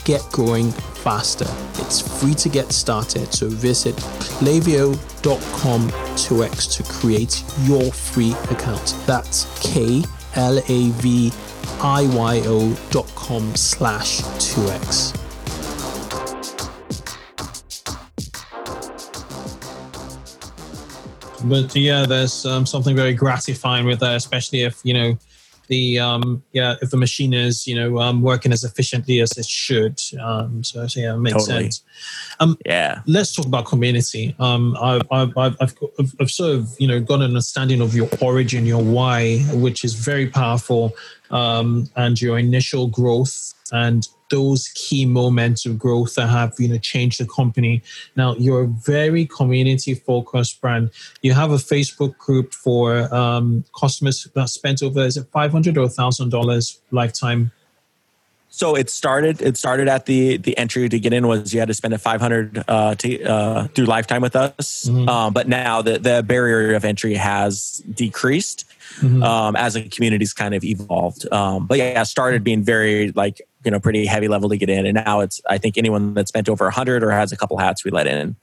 get growing faster. It's free to get started, so visit klaviyo.com 2x to create your free account. That's K L A V I Y O dot com slash 2x. But yeah, there's um, something very gratifying with that, especially if you know the um, yeah if the machine is you know um, working as efficiently as it should. Um, so, so yeah, it makes totally. sense. Um, yeah, let's talk about community. Um, I've, I've, I've, I've, I've sort of you know got an understanding of your origin, your why, which is very powerful, um, and your initial growth and those key moments of growth that have you know changed the company now you're a very community focused brand you have a facebook group for um, customers that spent over is it 500 or 1000 dollars lifetime so it started. It started at the the entry to get in was you had to spend a five hundred uh, to uh, through lifetime with us. Mm-hmm. Um, but now the the barrier of entry has decreased mm-hmm. um, as the community's kind of evolved. Um, but yeah, started being very like you know pretty heavy level to get in, and now it's I think anyone that's spent over a hundred or has a couple hats we let in.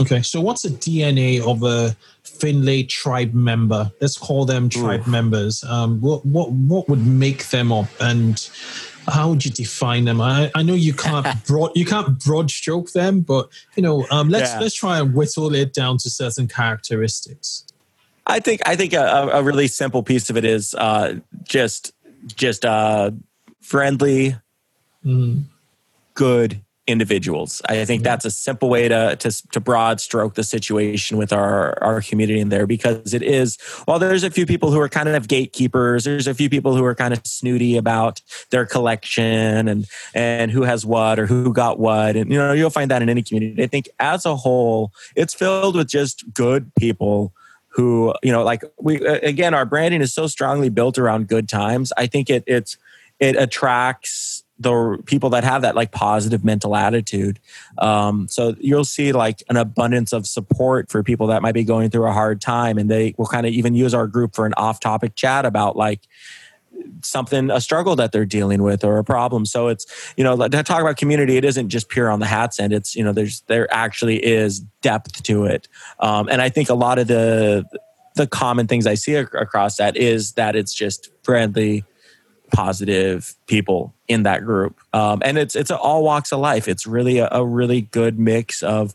Okay, so what's the DNA of a Findlay tribe member? Let's call them tribe Ooh. members. Um, what what what would make them up, and how would you define them? I, I know you can't broad you can't broad stroke them, but you know, um, let's yeah. let's try and whittle it down to certain characteristics. I think I think a, a really simple piece of it is uh, just just uh, friendly, mm. good individuals. I think that's a simple way to, to to broad stroke the situation with our our community in there because it is while there's a few people who are kind of gatekeepers, there's a few people who are kind of snooty about their collection and and who has what or who got what and you know you'll find that in any community. I think as a whole it's filled with just good people who you know like we again our branding is so strongly built around good times. I think it it's it attracts the people that have that like positive mental attitude. Um, so you'll see like an abundance of support for people that might be going through a hard time, and they will kind of even use our group for an off-topic chat about like something a struggle that they're dealing with or a problem so it's you know to talk about community it isn't just pure on the hats end it's you know there's there actually is depth to it um, and i think a lot of the the common things i see across that is that it's just friendly positive people in that group. Um, and it's it's all walks of life. It's really a, a really good mix of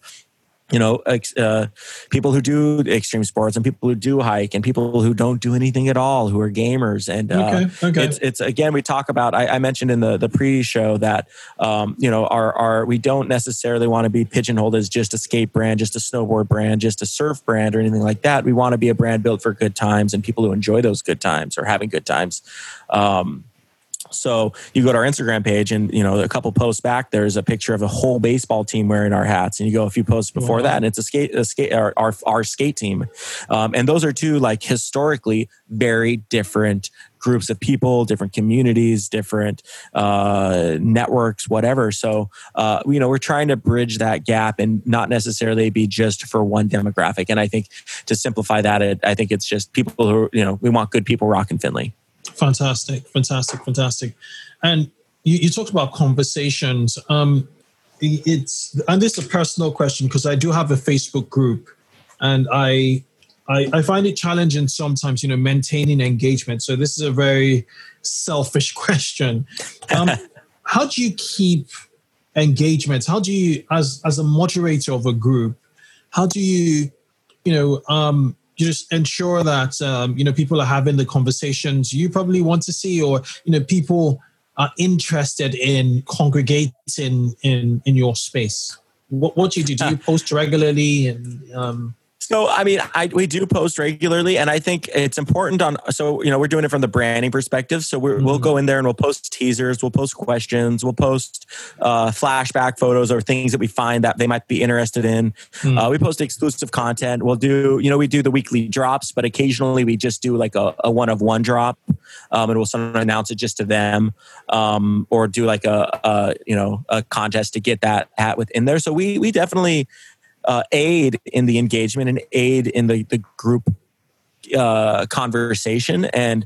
you know uh, people who do extreme sports and people who do hike and people who don't do anything at all who are gamers. And uh, okay, okay. it's it's again we talk about I, I mentioned in the the pre-show that um, you know our our we don't necessarily want to be pigeonholed as just a skate brand just a snowboard brand just a surf brand or anything like that. We want to be a brand built for good times and people who enjoy those good times or having good times. Um, so you go to our Instagram page, and you know a couple posts back, there's a picture of a whole baseball team wearing our hats, and you go a few posts before wow. that, and it's a skate, a skate, our our, our skate team, um, and those are two like historically very different groups of people, different communities, different uh, networks, whatever. So uh, you know we're trying to bridge that gap and not necessarily be just for one demographic. And I think to simplify that, it, I think it's just people who you know we want good people rocking Findlay. Fantastic, fantastic, fantastic. And you, you talked about conversations. Um, it's and this is a personal question because I do have a Facebook group, and I, I I find it challenging sometimes. You know, maintaining engagement. So this is a very selfish question. Um, how do you keep engagement? How do you, as as a moderator of a group, how do you, you know, um, just ensure that um, you know people are having the conversations you probably want to see, or you know people are interested in congregating in in your space. What what do you do? Do you post regularly and um, so, I mean, I, we do post regularly, and I think it's important on. So, you know, we're doing it from the branding perspective. So, we will mm-hmm. go in there and we'll post teasers, we'll post questions, we'll post uh, flashback photos or things that we find that they might be interested in. Mm-hmm. Uh, we post exclusive content. We'll do, you know, we do the weekly drops, but occasionally we just do like a, a one of one drop, um, and we'll sometimes announce it just to them, um, or do like a, a, you know a contest to get that hat within there. So we we definitely uh, aid in the engagement and aid in the, the group uh, conversation and,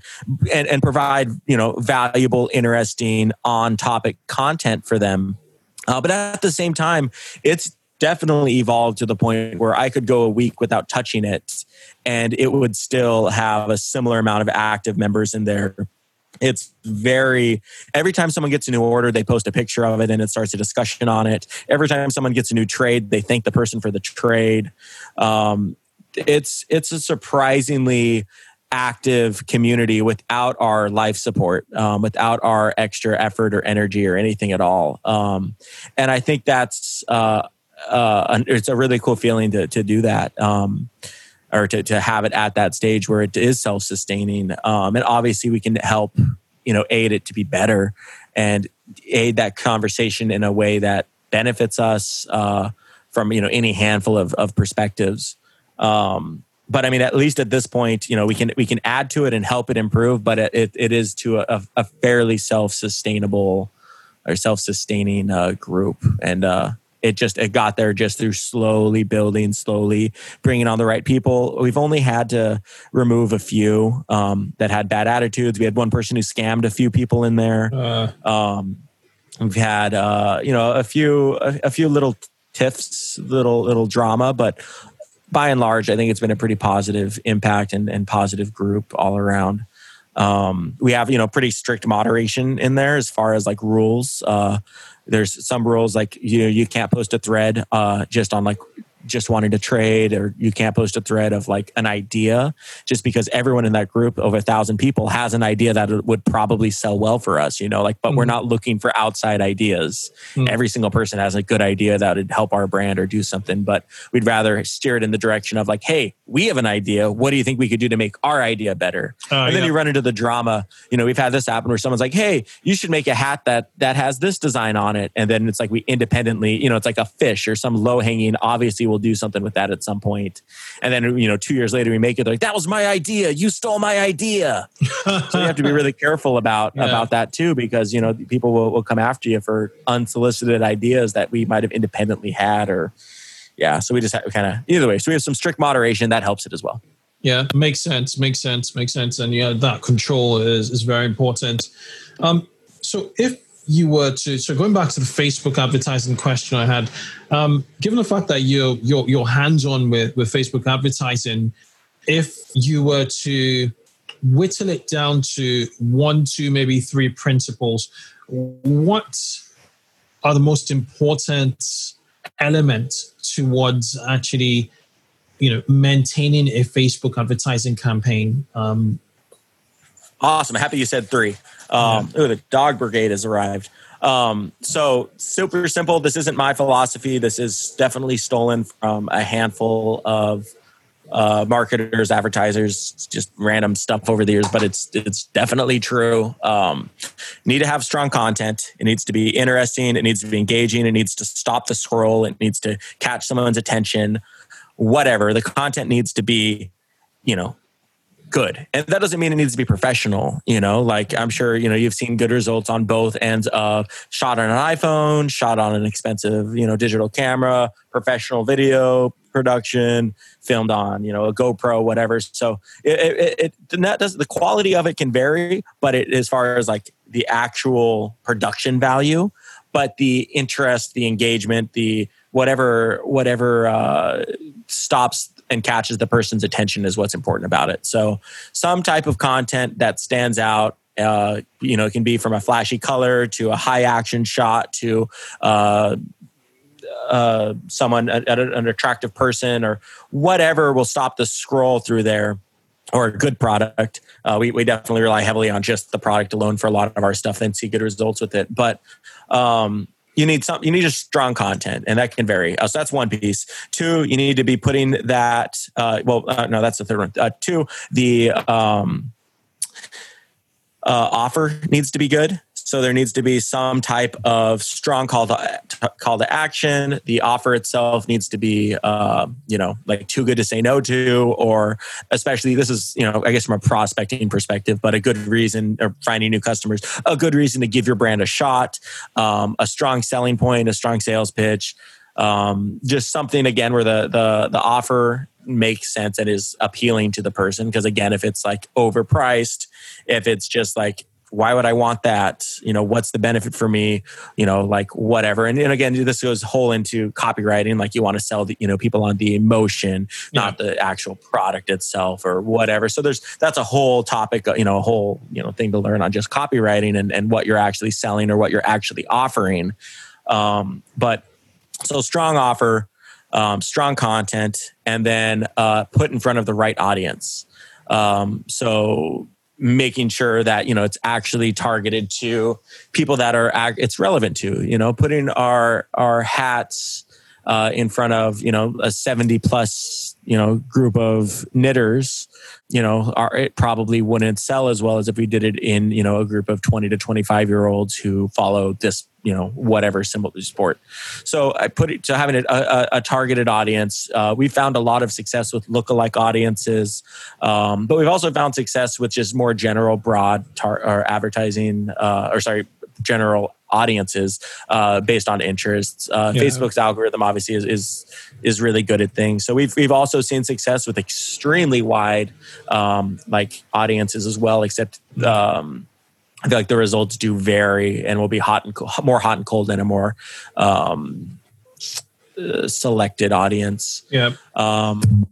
and and provide you know valuable, interesting, on topic content for them. Uh, but at the same time, it's definitely evolved to the point where I could go a week without touching it, and it would still have a similar amount of active members in there it's very every time someone gets a new order they post a picture of it and it starts a discussion on it. Every time someone gets a new trade they thank the person for the trade. Um, it's it's a surprisingly active community without our life support um, without our extra effort or energy or anything at all. Um, and i think that's uh, uh, it's a really cool feeling to, to do that. Um, or to, to have it at that stage where it is self-sustaining um, and obviously we can help you know aid it to be better and aid that conversation in a way that benefits us uh, from you know any handful of, of perspectives um, but I mean, at least at this point, you know, we can we can add to it and help it improve. But it, it is to a, a fairly self sustainable or self sustaining uh, group, and uh, it just it got there just through slowly building slowly bringing on the right people. We've only had to remove a few um, that had bad attitudes. We had one person who scammed a few people in there. Uh. um, we've had uh, you know a few a, a, few little tiffs little little drama but by and large i think it's been a pretty positive impact and, and positive group all around. Um, we have you know pretty strict moderation in there as far as like rules. Uh, there's some rules like you know you can't post a thread uh, just on like just wanting to trade or you can't post a thread of like an idea just because everyone in that group of a thousand people has an idea that would probably sell well for us you know like but mm-hmm. we're not looking for outside ideas mm-hmm. every single person has a good idea that would help our brand or do something but we'd rather steer it in the direction of like hey we have an idea what do you think we could do to make our idea better uh, and then yeah. you run into the drama you know we've had this happen where someone's like hey you should make a hat that that has this design on it and then it's like we independently you know it's like a fish or some low hanging obviously we'll do something with that at some point. And then, you know, two years later we make it like, that was my idea. You stole my idea. so you have to be really careful about, yeah. about that too, because, you know, people will, will come after you for unsolicited ideas that we might have independently had or, yeah. So we just kind of, either way. So we have some strict moderation that helps it as well. Yeah, makes sense. Makes sense. Makes sense. And yeah, that control is is very important. Um, so if you were to so going back to the Facebook advertising question I had, um, given the fact that you're you're, you're hands on with with Facebook advertising, if you were to whittle it down to one, two, maybe three principles, what are the most important elements towards actually, you know, maintaining a Facebook advertising campaign? Um, awesome. Happy you said three. Um, yeah. Ooh, the dog brigade has arrived. Um, so super simple. This isn't my philosophy. This is definitely stolen from a handful of uh, marketers, advertisers, just random stuff over the years, but it's it's definitely true. Um, need to have strong content. It needs to be interesting. It needs to be engaging. It needs to stop the scroll. It needs to catch someone's attention. Whatever the content needs to be, you know, good. And that doesn't mean it needs to be professional, you know, like I'm sure, you know, you've seen good results on both ends of shot on an iPhone, shot on an expensive, you know, digital camera, professional video production, filmed on, you know, a GoPro, whatever. So it, it, it the does the quality of it can vary, but it as far as like the actual production value, but the interest, the engagement, the whatever whatever uh, stops and catches the person's attention is what's important about it. So some type of content that stands out uh, you know, it can be from a flashy color to a high action shot to uh, uh, someone, a, an attractive person, or whatever will stop the scroll through there. Or a good product. Uh, we, we definitely rely heavily on just the product alone for a lot of our stuff and see good results with it. But um, you need some you need just strong content and that can vary. Uh, so that's one piece. Two you need to be putting that uh, well uh, no that's the third one. Uh, two the um, uh, offer needs to be good so there needs to be some type of strong call to call to action. The offer itself needs to be, uh, you know, like too good to say no to, or especially this is, you know, I guess from a prospecting perspective, but a good reason or finding new customers, a good reason to give your brand a shot, um, a strong selling point, a strong sales pitch. Um, just something again where the the the offer makes sense and is appealing to the person because again if it's like overpriced if it's just like why would I want that? You know, what's the benefit for me? You know, like whatever. And, and again, this goes whole into copywriting. Like you want to sell the, you know, people on the emotion, yeah. not the actual product itself or whatever. So there's, that's a whole topic, you know, a whole, you know, thing to learn on just copywriting and, and what you're actually selling or what you're actually offering. Um, but so strong offer, um, strong content, and then uh, put in front of the right audience. Um, so making sure that you know it's actually targeted to people that are it's relevant to you know putting our our hats uh, in front of you know a 70 plus you know group of knitters you know it probably wouldn't sell as well as if we did it in you know a group of 20 to 25 year olds who follow this you know whatever symbol sport. So i put it to having a, a, a targeted audience uh, we found a lot of success with lookalike audiences um, but we've also found success with just more general broad tar- or advertising uh, or sorry general audiences uh, based on interests. Uh, yeah. Facebook's algorithm obviously is, is, is really good at things. So we've we've also seen success with extremely wide um, like audiences as well. Except um, I feel like the results do vary and will be hot and co- more hot and cold than a more um, uh, selected audience. Yeah. Um,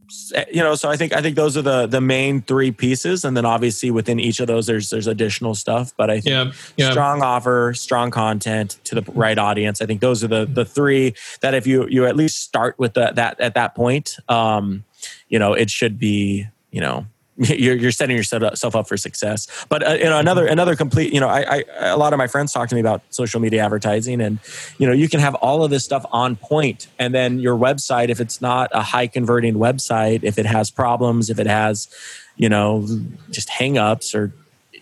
you know, so I think I think those are the the main three pieces, and then obviously within each of those, there's there's additional stuff. But I think Yeah. Yeah. strong offer, strong content to the right audience. I think those are the the three that if you you at least start with the, that at that point, um, you know, it should be you know you're, you're setting yourself up for success. But uh, you know, another another complete. You know, I, I a lot of my friends talk to me about social media advertising, and you know, you can have all of this stuff on point, and then your website, if it's not a high converting website, if it has problems, if it has, you know, just hangups or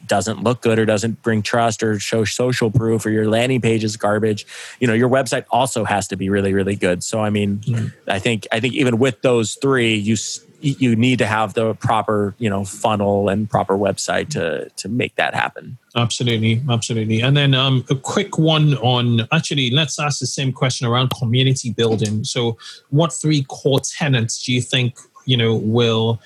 doesn't look good or doesn't bring trust or show social proof or your landing page is garbage you know your website also has to be really really good so i mean i think i think even with those three you you need to have the proper you know funnel and proper website to to make that happen Absolutely, absolutely. And then um, a quick one on actually, let's ask the same question around community building. So, what three core tenets do you think you know will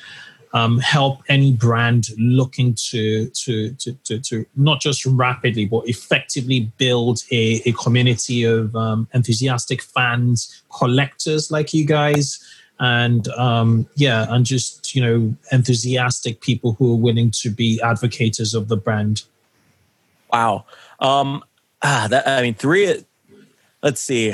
um, help any brand looking to, to to to to not just rapidly but effectively build a, a community of um, enthusiastic fans, collectors like you guys? And um, yeah, and just you know enthusiastic people who are willing to be advocates of the brand. wow um ah, that i mean three let's see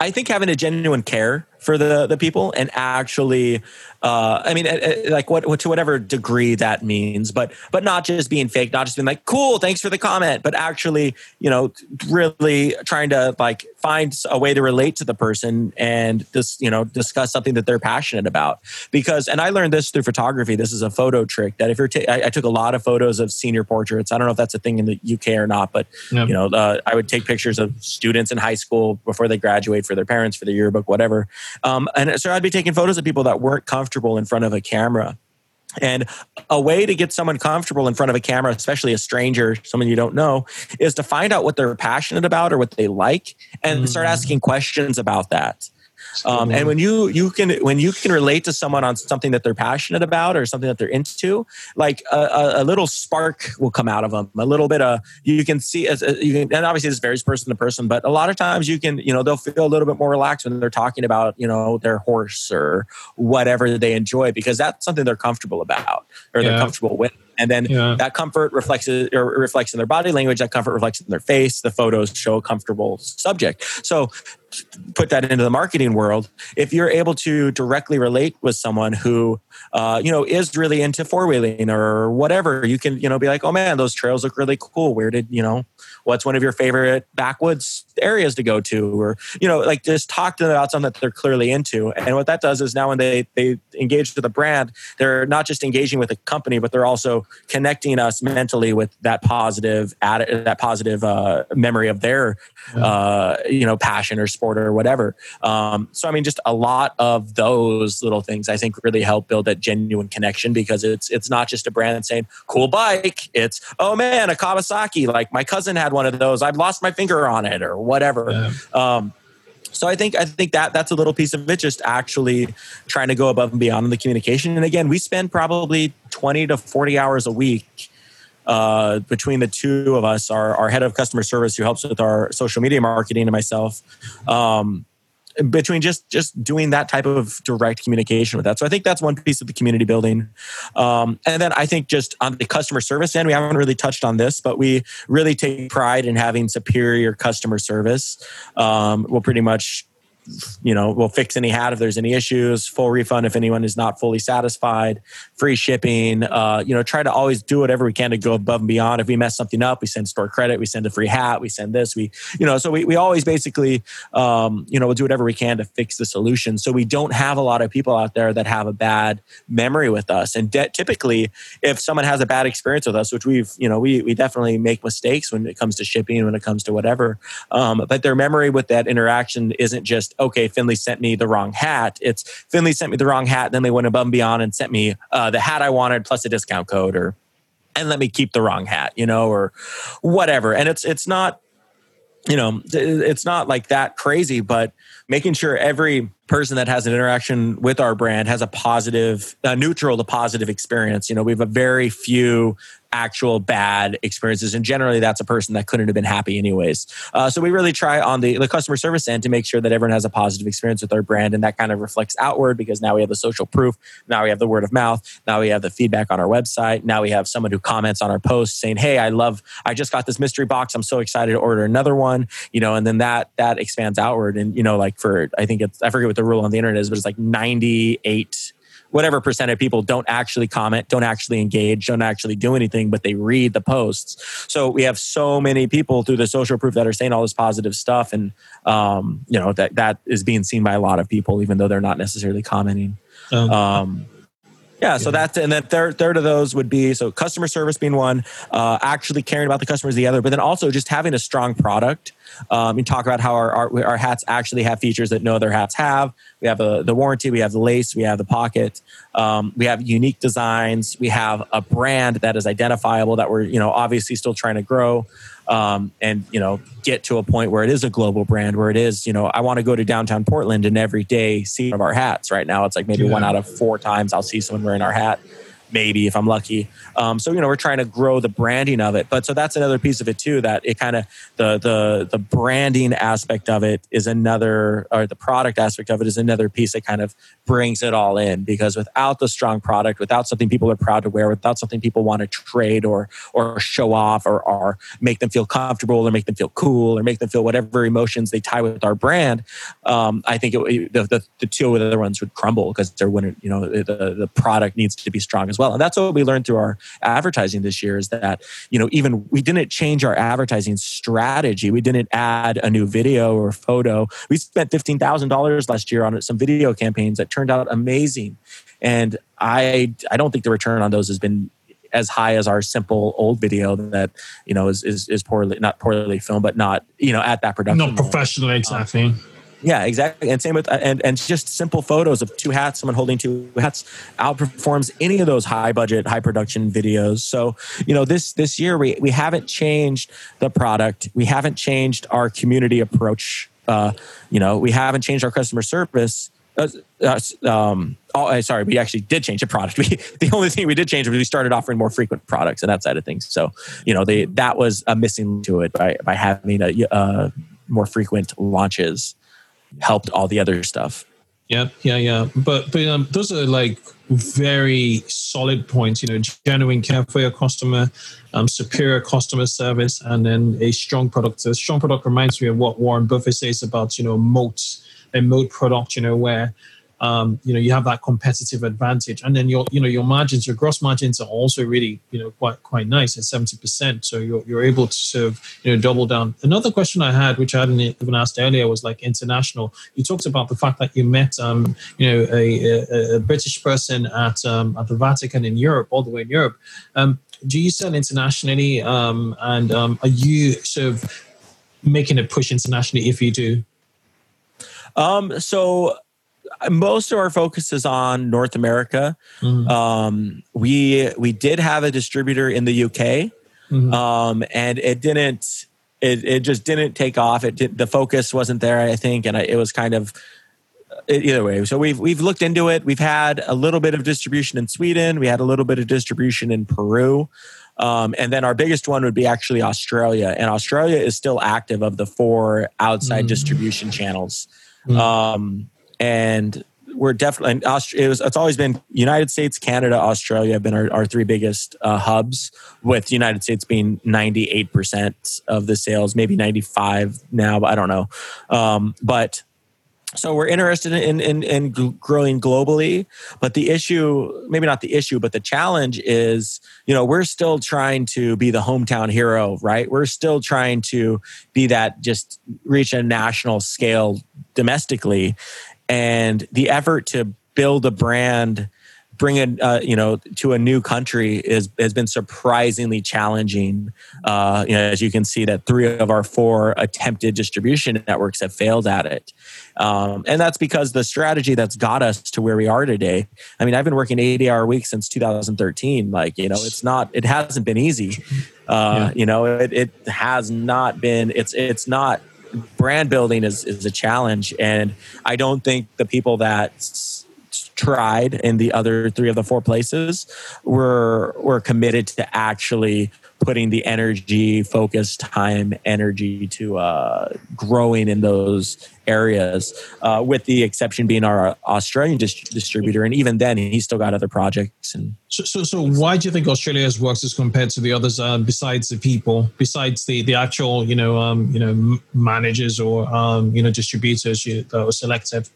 i think having a genuine care for the the people and actually uh i mean uh, uh, like what, what to whatever degree that means but but not just being fake not just being like cool thanks for the comment but actually you know really trying to like find a way to relate to the person and just you know discuss something that they're passionate about. Because and i learned this through photography this is a photo trick that if you're ta- I, I took a lot of photos of senior portraits. I don't know if that's a thing in the uk or not but Yeah. you know uh, i would take pictures of students in high school before they graduate for their parents for the yearbook whatever. Um, and so I'd be taking photos of people that weren't comfortable in front of a camera. And a way to get someone comfortable in front of a camera, especially a stranger, someone you don't know, is to find out what they're passionate about or what they like and start mm. asking questions about that. Um, and when you you can when you can relate to someone on something that they're passionate about or something that they're into, like a, a, a little spark will come out of them. A little bit of you can see as you can, and obviously this varies person to person, but a lot of times you can you know they'll feel a little bit more relaxed when they're talking about you know their horse or whatever they enjoy because that's something they're comfortable about or they're comfortable with. And then Yeah. that comfort reflects or reflects in their body language. That comfort reflects in their face. The photos show a comfortable subject. So put that into the marketing world if you're able to directly relate with someone who uh, you know is really into four-wheeling or whatever you can you know be like oh man those trails look really cool. Where did you know what's one of your favorite backwoods areas to go to? Or you know like just talk to them about something that they're clearly into. And what that does is now when they they engage with the brand they're not just engaging with the company but they're also connecting us mentally with that positive atti- that positive uh, memory of their uh, you know passion or sport or whatever. Um, so i mean just a lot of those little things i think really help build that genuine connection because it's it's not just a brand saying cool bike. It's oh man a kawasaki. Like my cousin had one of those i've lost my finger on it or whatever Yeah. um, so I think I think that that's a little piece of it, just actually trying to go above and beyond in the communication. And again, we spend probably twenty to forty hours a week uh, between the two of us, our, our head of customer service who helps with our social media marketing and myself, um, between just just doing that type of direct communication with that. So I think that's one piece of the community building. Um, and then I think just on the customer service end, we haven't really touched on this, but we really take pride in having superior customer service. Um, we'll pretty much you know, we'll fix any hat if there's any issues, full refund if anyone is not fully satisfied, free shipping. Uh, you know, try to always do whatever we can to go above and beyond. If we mess something up, we send store credit, we send a free hat, we send this, we, you know, so we, we always basically, um, you know, we'll do whatever we can to fix the solution. So we don't have a lot of people out there that have a bad memory with us. And de- typically, if someone has a bad experience with us, which we've, you know, we, we definitely make mistakes when it comes to shipping, when it comes to whatever. Um, but their memory with that interaction isn't just, okay, Findlay sent me the wrong hat. It's Findlay sent me the wrong hat. Then they went above and beyond and sent me uh, the hat I wanted plus a discount code or, and let me keep the wrong hat, you know, or whatever. And it's, it's not, you know, it's not like that crazy, but making sure every, person that has an interaction with our brand has a positive, a neutral to positive experience. You know, we have a very few actual bad experiences and generally that's a person that couldn't have been happy anyways uh, so we really try on the, the customer service end to make sure that everyone has a positive experience with our brand and that kind of reflects outward because now we have the social proof now we have the word of mouth now we have the feedback on our website now we have someone who comments on our posts saying hey i love i just got this mystery box i'm so excited to order another one you know and then that that expands outward and you know like for i think it's i forget what the rule on the internet is but it's like 98 whatever percent of people don't actually comment, don't actually engage, don't actually do anything, but they read the posts. So we have so many people through the social proof that are saying all this positive stuff, and um, you know that that is being seen by a lot of people, even though they're not necessarily commenting. Um, um, yeah, so that's and then third third of those would be so customer service being one, uh, actually caring about the customers the other, but then also just having a strong product. Um, talk about how our, our, our hats actually have features that no other hats have. We have a, the warranty, we have the lace, we have the pocket, um, we have unique designs, we have a brand that is identifiable that we're you know obviously still trying to grow um, and you know get to a point where it is a global brand where it is you know i want to go to downtown portland and every day see one of our hats right now it's like maybe yeah. one out of four times i'll see someone wearing our hat maybe if I'm lucky. Um, so you know, we're trying to grow the branding of it. But so that's another piece of it too. That it kind of the the the branding aspect of it is another, or the product aspect of it is another piece that kind of brings it all in. Because without the strong product, without something people are proud to wear, without something people want to trade or or show off or or make them feel comfortable or make them feel cool or make them feel whatever emotions they tie with our brand, um, I think it, the, the the two other ones would crumble because there wouldn't. you know the the product needs to be strong as well. And that's what we learned through our advertising this year is that, you know, even we didn't change our advertising strategy. We didn't add a new video or photo. We spent $15,000 last year on some video campaigns that turned out amazing. And I, I don't think the return on those has been as high as our simple old video that you know is is, is poorly not poorly filmed but not you know at that production not professionally exactly um, yeah, exactly. And same with and and just simple photos of two hats, someone holding two hats, outperforms any of those high budget, high production videos. So you know this this year we we haven't changed the product, we haven't changed our community approach. Uh, you know, we haven't changed our customer service. Uh, uh, um, oh, sorry, we actually did change the product. We, the only thing we did change was we started offering more frequent products and that side of things. So, you know, they, that was a missing to it by, by having a, uh, more frequent launches helped all the other stuff. Yeah, yeah, yeah. But but um, those are like very solid points. You know, genuine care for your customer, um, superior customer service, and then a strong product. A strong product reminds me of what Warren Buffett says about you know moats and moat product. You know where um, you know you have that competitive advantage. And then your you know your margins your gross margins are also really you know quite quite nice at 70% so you're, you're able to sort of you know double down. Another question i had which i hadn't even asked earlier was like international. You talked about the fact that you met um, you know a, a, a british person at um, at the vatican in europe all the way in europe. Um, do you sell internationally um, and um, are you sort of making a push internationally if you do? Um, so most of our focus is on North America. Mm-hmm. Um, we we did have a distributor in the UK, mm-hmm. um, and it didn't. It, it just didn't take off. It did, the focus wasn't there, I think, and it was kind of either way. So we've we've looked into it. We've had a little bit of distribution in Sweden. We had a little bit of distribution in Peru. Um, and then our biggest one would be actually Australia. And Australia is still active of the four outside mm. distribution channels. Mm. Um, and we're definitely it was, it's always been United States, Canada, Australia have been our, our three biggest uh, hubs. With United States being ninety eight percent of the sales, maybe ninety five now, but I don't know. Um, but so we're interested in, in, in growing globally but the issue maybe not the issue but the challenge is you know we're still trying to be the hometown hero right we're still trying to be that just reach a national scale domestically and the effort to build a brand bring it uh, you know to a new country is has been surprisingly challenging. Uh, you know as you can see that three of our four attempted distribution networks have failed at it. Um, and that's because the strategy that's got us to where we are today i mean i've been working 80 hour weeks since 2013 like you know it's not it hasn't been easy. Uh, yeah. you know it, it has not been it's it's not brand building is is a challenge, and I don't think the people that tried in the other three of the four places were were committed to actually putting the energy, focus, time, energy to uh, growing in those areas. Uh, with the exception being our Australian dis- distributor, and even then, he's still got other projects. And So, so, so why do you think Australia has worked as compared to the others? Um, besides the people, besides the the actual, you know, um, you know, managers or um, you know, distributors you, that were selected.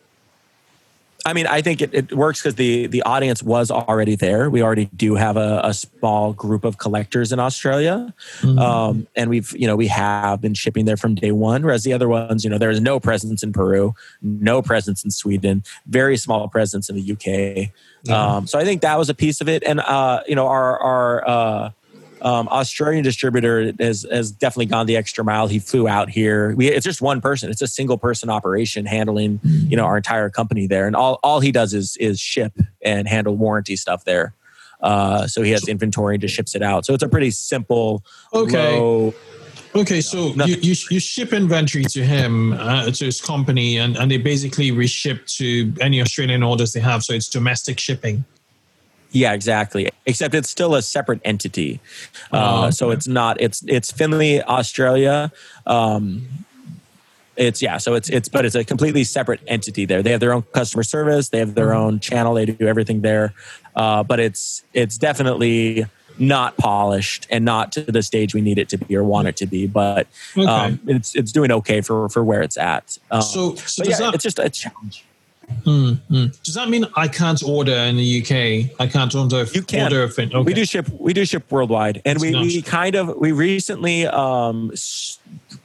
I mean, I think it, it works because the the audience was already there. We already do have a, a small group of collectors in Australia, um, and we've you know we have been shipping there from day one. Whereas the other ones, you know, there is no presence in Peru, no presence in Sweden, very small presence in the UK. Um, so I think that was a piece of it, and uh, you know, our our uh, um, Australian distributor has has definitely gone the extra mile. He flew out here. We, it's just one person. It's a single person operation handling you know our entire company there, and all all he does is is ship and handle warranty stuff there. Uh, so he has inventory and just ships it out. So it's a pretty simple. Okay. low- Okay, so you, you you ship inventory to him uh, to his company, and and they basically reship to any Australian orders they have. So it's domestic shipping. Yeah, exactly. Except it's still a separate entity. Uh, Oh, So it's not. It's it's Findlay, Australia. Um, it's yeah. So it's it's but it's a completely separate entity. There, they have their own customer service. They have their Mm-hmm. own channel. They do everything there. Uh, but it's it's definitely not polished and not to the stage we need it to be or want it to be. But Okay. um, it's it's doing okay for for where it's at. Um, So- so yeah, that- it's just a challenge. Does that mean I can't order in the UK? I can't order. You can. order a. Okay. We do ship. We do ship worldwide, and we, we kind of we recently um,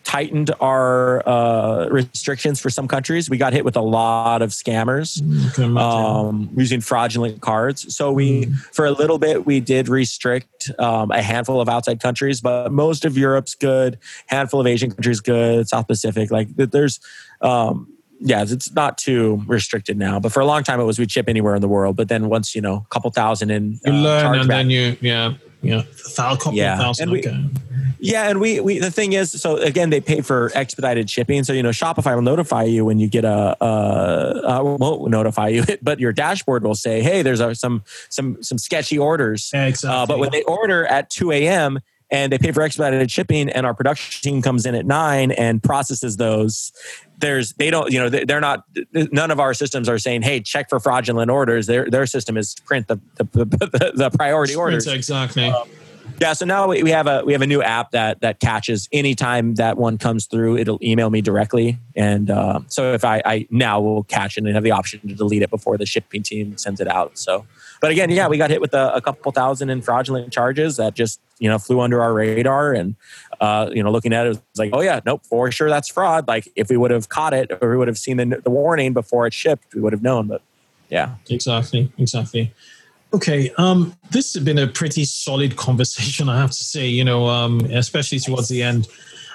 tightened our uh, restrictions for some countries. We got hit with a lot of scammers Okay, um, using fraudulent cards. So we, for a little bit, we did restrict um, a handful of outside countries, but most of Europe's good. Handful of Asian countries good. South Pacific, like there's. Um, yeah, it's not too restricted now, but for a long time it was we'd ship anywhere in the world. But then once you know, a couple thousand in you uh, learn, and chargeback- then you yeah yeah thou- couple Yeah, thousand. and we- okay. Yeah, and we we the thing is, so again, they pay for expedited shipping. So you know, Shopify will notify you when you get a, uh, uh won't notify you, but your dashboard will say, "Hey, there's a, some some some sketchy orders." Yeah, exactly. Uh, but when they order at 2 a.m. and they pay for expedited shipping, and our production team comes in at nine and processes those, there's they don't you know they- they're not none of our systems are saying, "Hey, check for fraudulent orders." Their their system is print the the, the, the priority orders. exactly. Yeah, so now we we have a we have a new app that that catches anytime that one comes through, it'll email me directly, and uh, so if I, I now will catch it and have the option to delete it before the shipping team sends it out. So, but again, yeah, we got hit with a, a couple thousand in fraudulent charges that just you know flew under our radar, and uh, you know looking at it, it was like, oh yeah, nope, for sure that's fraud. Like if we would have caught it or we would have seen the, the warning before it shipped, we would have known. But yeah, Exactly, exactly. Okay, um, this has been a pretty solid conversation, I have to say. You know, um, especially towards the end.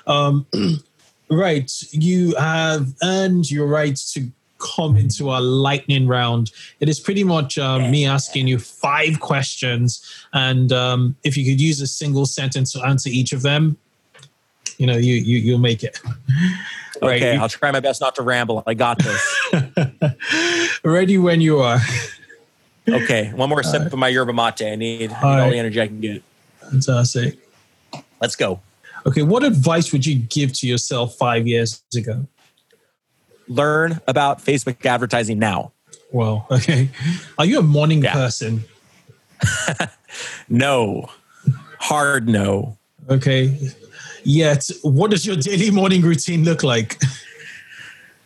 Um, right, you have earned your right to come into our lightning round. It is pretty much um, me asking you five questions, and um, if you could use a single sentence to answer each of them, you know, you you you'll make it. Right. okay, I'll try my best not to ramble. I got this. Ready when you are. Okay, one more sip of my yerba mate. I need, all, all right. the energy I can get. Fantastic. Let's go. Okay, what advice would you give to yourself five years ago? Learn about Facebook advertising now. Well, okay. Are you a morning Yeah. person? No. Hard no. Okay. Yet, what does your daily morning routine look like?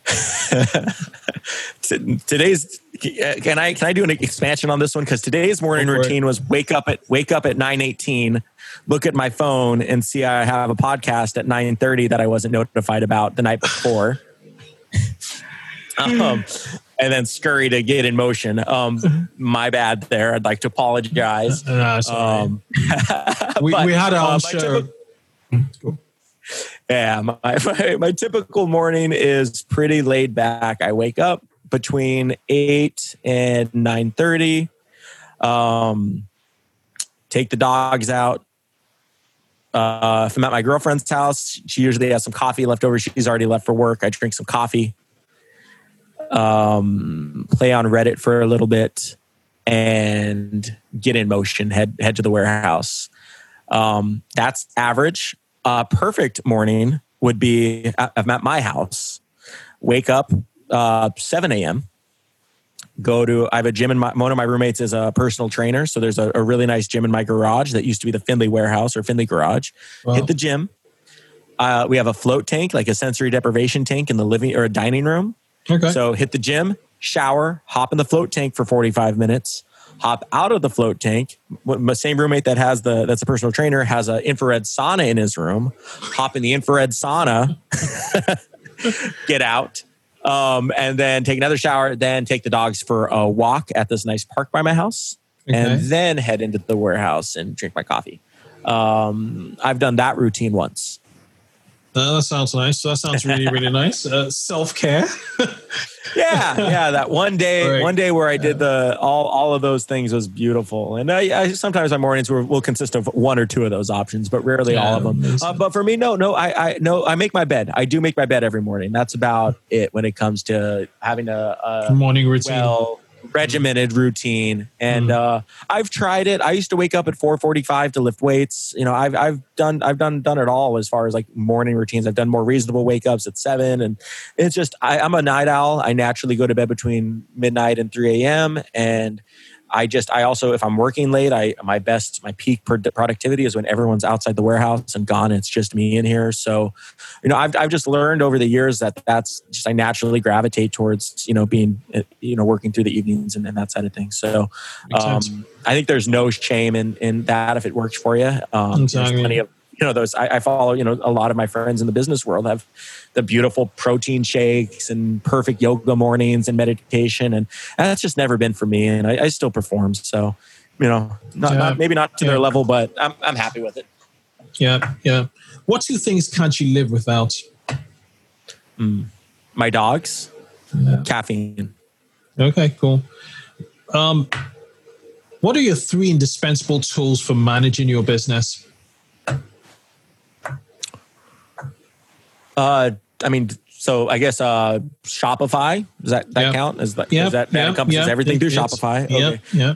Today's can I can I do an expansion on this one because today's morning for it. routine was wake up at wake up at nine eighteen, look at my phone and see I have a podcast at nine thirty that I wasn't notified about the night before, um, and then scurry to get in motion. Um, my bad there. I'd like to apologize. Uh, sorry. Um, we, but, we had our uh, my show. typical- Yeah, my, my, my typical morning is pretty laid back. I wake up between eight and nine thirty. Um, take the dogs out. Uh, if I'm at my girlfriend's house, she usually has some coffee left over. She's already left for work. I drink some coffee, um, play on Reddit for a little bit, and get in motion. Head head to the warehouse. Um, that's average. A perfect morning would be I'm at my house. Wake up uh, 7 a.m. Go to I have a gym in my one of my roommates is a personal trainer, so there's a, a really nice gym in my garage that used to be the Findlay warehouse or Findlay garage. Wow. Hit the gym. Uh, we have a float tank, like a sensory deprivation tank in the living or a dining room. Okay. So hit the gym, shower, hop in the float tank for 45 minutes, hop out of the float tank. My same roommate that has the that's a personal trainer has an infrared sauna in his room. Hop in the infrared sauna, get out, um, and then take another shower. Then take the dogs for a walk at this nice park by my house, and then head into the warehouse and drink my coffee. Um, I've done that routine once. Uh, that sounds nice. That sounds really, really nice. Uh, Self care. yeah yeah that one day Right. one day where i did the all all of those things was beautiful and I, I sometimes my mornings will, will consist of one or two of those options but rarely all of them uh, but for me no no I, I no i make my bed i do make my bed every morning that's about it when it comes to having a, a Morning routine. well regimented routine. And Mm. uh, i've tried it. I used to wake up at 4.45 to lift weights. You know i've, I've done i've done done it all as far as like morning routines. I've done more reasonable wake ups at 7 and it's just I, i'm a night owl. I naturally go to bed between midnight and 3 a.m and I just I also if I'm working late, I my best my peak productivity is when everyone's outside the warehouse and gone. And it's just me in here. So, you know, I've I've just learned over the years that that's just I naturally gravitate towards you know being uh, you know working through the evenings and, and that side of things. So, um, I think there's no shame in in that if it works for you. Um, Exactly. There's plenty of you know those I, I follow you know a lot of my friends in the business world have the beautiful protein shakes and perfect yoga mornings and meditation and that's just never been for me and I, I still perform so you know not, Yeah. not maybe not to Yeah. their level but I'm, I'm happy with it Yeah, yeah. What two things can't you live without? my dogs Yeah. caffeine Okay, cool. Um, what are your three indispensable tools for managing your business? Uh I mean so I guess uh Shopify does that that Yeah. count is that, Yeah, is that, that yeah, encompasses yeah. everything through Shopify Yeah, okay yeah.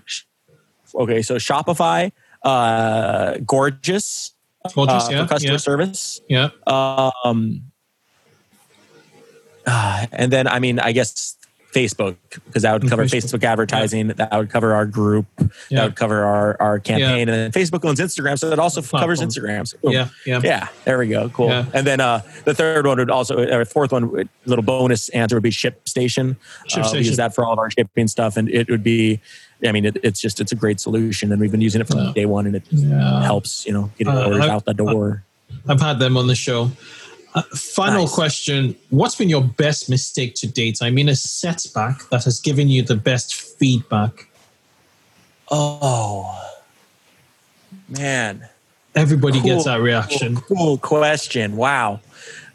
okay so Shopify uh Gorgias Gorgias, uh, yeah, customer service Yeah. Um, uh, and then I mean, I guess Facebook because that would cover Facebook. Facebook, advertising. That would cover our group. Yeah. That would cover our our campaign. Yeah. And then Facebook owns Instagram, so it also covers Platform. Instagram. So. Yeah, yeah. Yeah, there we go. Cool. Yeah. And then uh, the third one would also, or fourth one, little bonus answer would be ShipStation. ShipStation. Uh, we use that for all of our shipping stuff, and it would be. I mean, it, it's just it's a great solution, and we've been using it from Yeah. day one, and it Yeah. helps you know getting Uh, orders out the door. I've had them on the show. Uh, final Nice. question What's been your best mistake to date? I mean, a setback that has given you the best feedback. Oh, man. Everybody Cool, gets that reaction. Cool, cool question. Wow.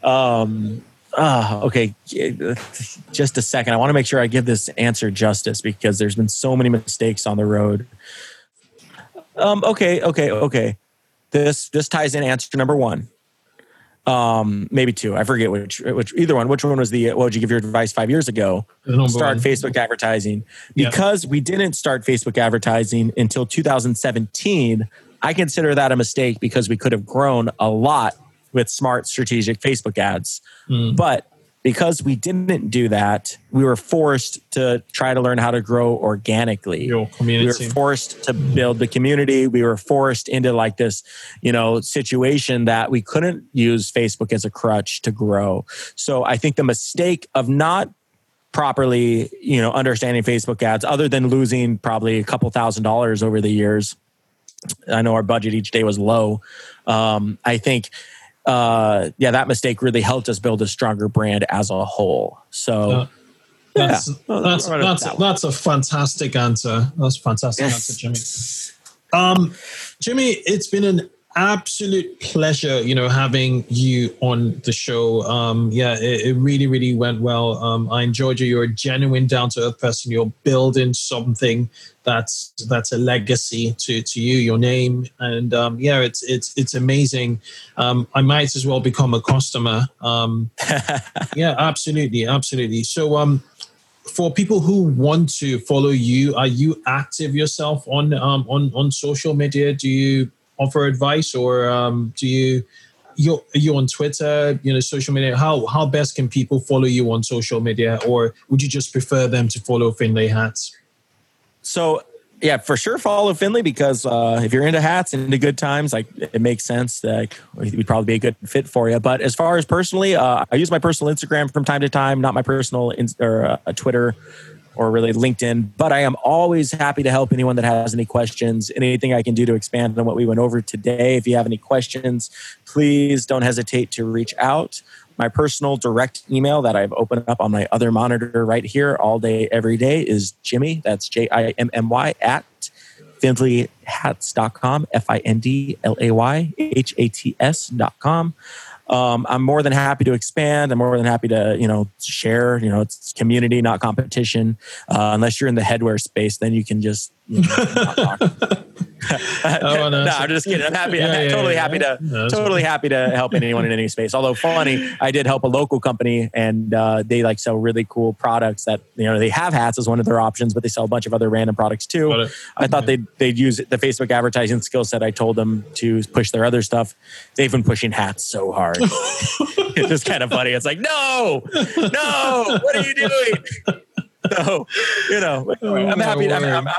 Um, ah, okay. Just a second. I want to make sure I give this answer justice because there's been so many mistakes on the road. Um, okay, okay, okay. This this ties in answer number one. Um, maybe two. I forget which which either one. Which one was the what would you give your advice five years ago? Start. Facebook advertising. Yeah. Because we didn't start Facebook advertising until 2017, I consider that a mistake because we could have grown a lot with smart strategic Facebook ads. Mm. But because we didn't do that, we were forced to try to learn how to grow organically. We were forced to build the community. We were forced into like this, you know, situation that we couldn't use Facebook as a crutch to grow. So I think the mistake of not properly, you know, understanding Facebook ads, other than losing probably a couple thousand dollars over the years. I know our budget each day was low. Um, I think, uh, yeah, that mistake really helped us build a stronger brand as a whole. So, Uh, That's Yeah. that's Right that's, that that's a fantastic answer. That's a fantastic answer, Jimmy. Um, Jimmy, it's been an absolute pleasure, you know, having you on the show. Um, yeah, it, it really, really went well. Um, I enjoyed you. You're a genuine, down to earth person. You're building something that's that's a legacy to to you, your name, and um, yeah, it's it's it's amazing. Um, I might as well become a customer. Um, yeah, absolutely, absolutely. So, um, for people who want to follow you, are you active yourself on um, on on social media? Do you offer advice, or um, do you you you on Twitter? You know, social media. How how best can people follow you on social media, or would you just prefer them to follow Findlay Hats? So yeah, for sure follow Findlay because uh, if you're into hats and into good times, like it makes sense that we'd probably be a good fit for you. But as far as personally, uh, I use my personal Instagram from time to time, not my personal in, or uh, Twitter or really LinkedIn. But I am always happy to help anyone that has any questions, anything I can do to expand on what we went over today. If you have any questions, please don't hesitate to reach out my personal direct email that I've opened up on my other monitor right here all day, every day is Jimmy. That's J I M M Y at FindlayHats.com, F I N D L A Y H A T S.com. Um, I'm more than happy to expand. I'm more than happy to, you know, share. You know, it's community, not competition. Uh, unless you're in the headwear space, then you can just oh, no, no, I'm just kidding. I'm happy. Yeah, I'm yeah, totally yeah, happy to no, totally happy to help anyone in any space. Although funny, I did help a local company, and uh, they like sell really cool products. That you know they have hats as one of their options, but they sell a bunch of other random products too. I thought they'd they'd use the Facebook advertising skill set I told them to push their other stuff. They've been pushing hats so hard. it's just kind of funny. It's like no, no, what are you doing? so you know oh, i'm happy I'm, I'm, I'm,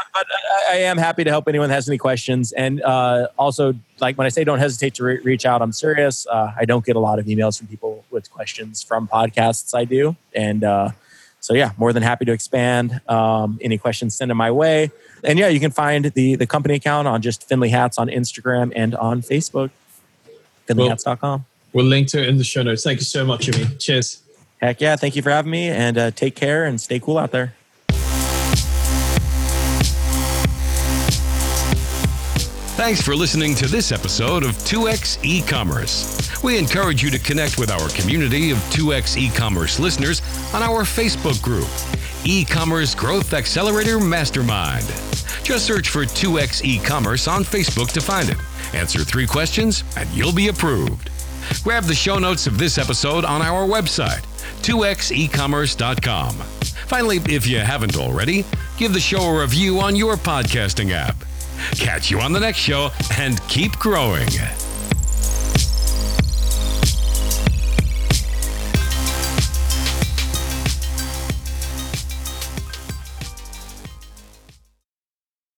I am happy to help anyone that has any questions. And uh, also like when i say don't hesitate to re- reach out i'm serious. Uh, i don't get a lot of emails from people with questions from podcasts. I do. And uh, so yeah more than happy to expand um, any questions send them my way. And yeah you can find the the company account on just Findlay hats on instagram and on facebook. Findlayhats.com we'll link to it in the show notes. Thank you so much jimmy. Cheers Heck yeah. Thank you for having me and uh, take care and stay cool out there. Thanks for listening to this episode of 2X E-commerce. We encourage you to connect with our community of 2X e-commerce listeners on our Facebook group, E-commerce Growth Accelerator Mastermind. Just search for 2X e-commerce on Facebook to find it. Answer three questions and you'll be approved. Grab the show notes of this episode on our website 2xecommerce.com. Finally, if you haven't already, give the show a review on your podcasting app. Catch you on the next show and keep growing.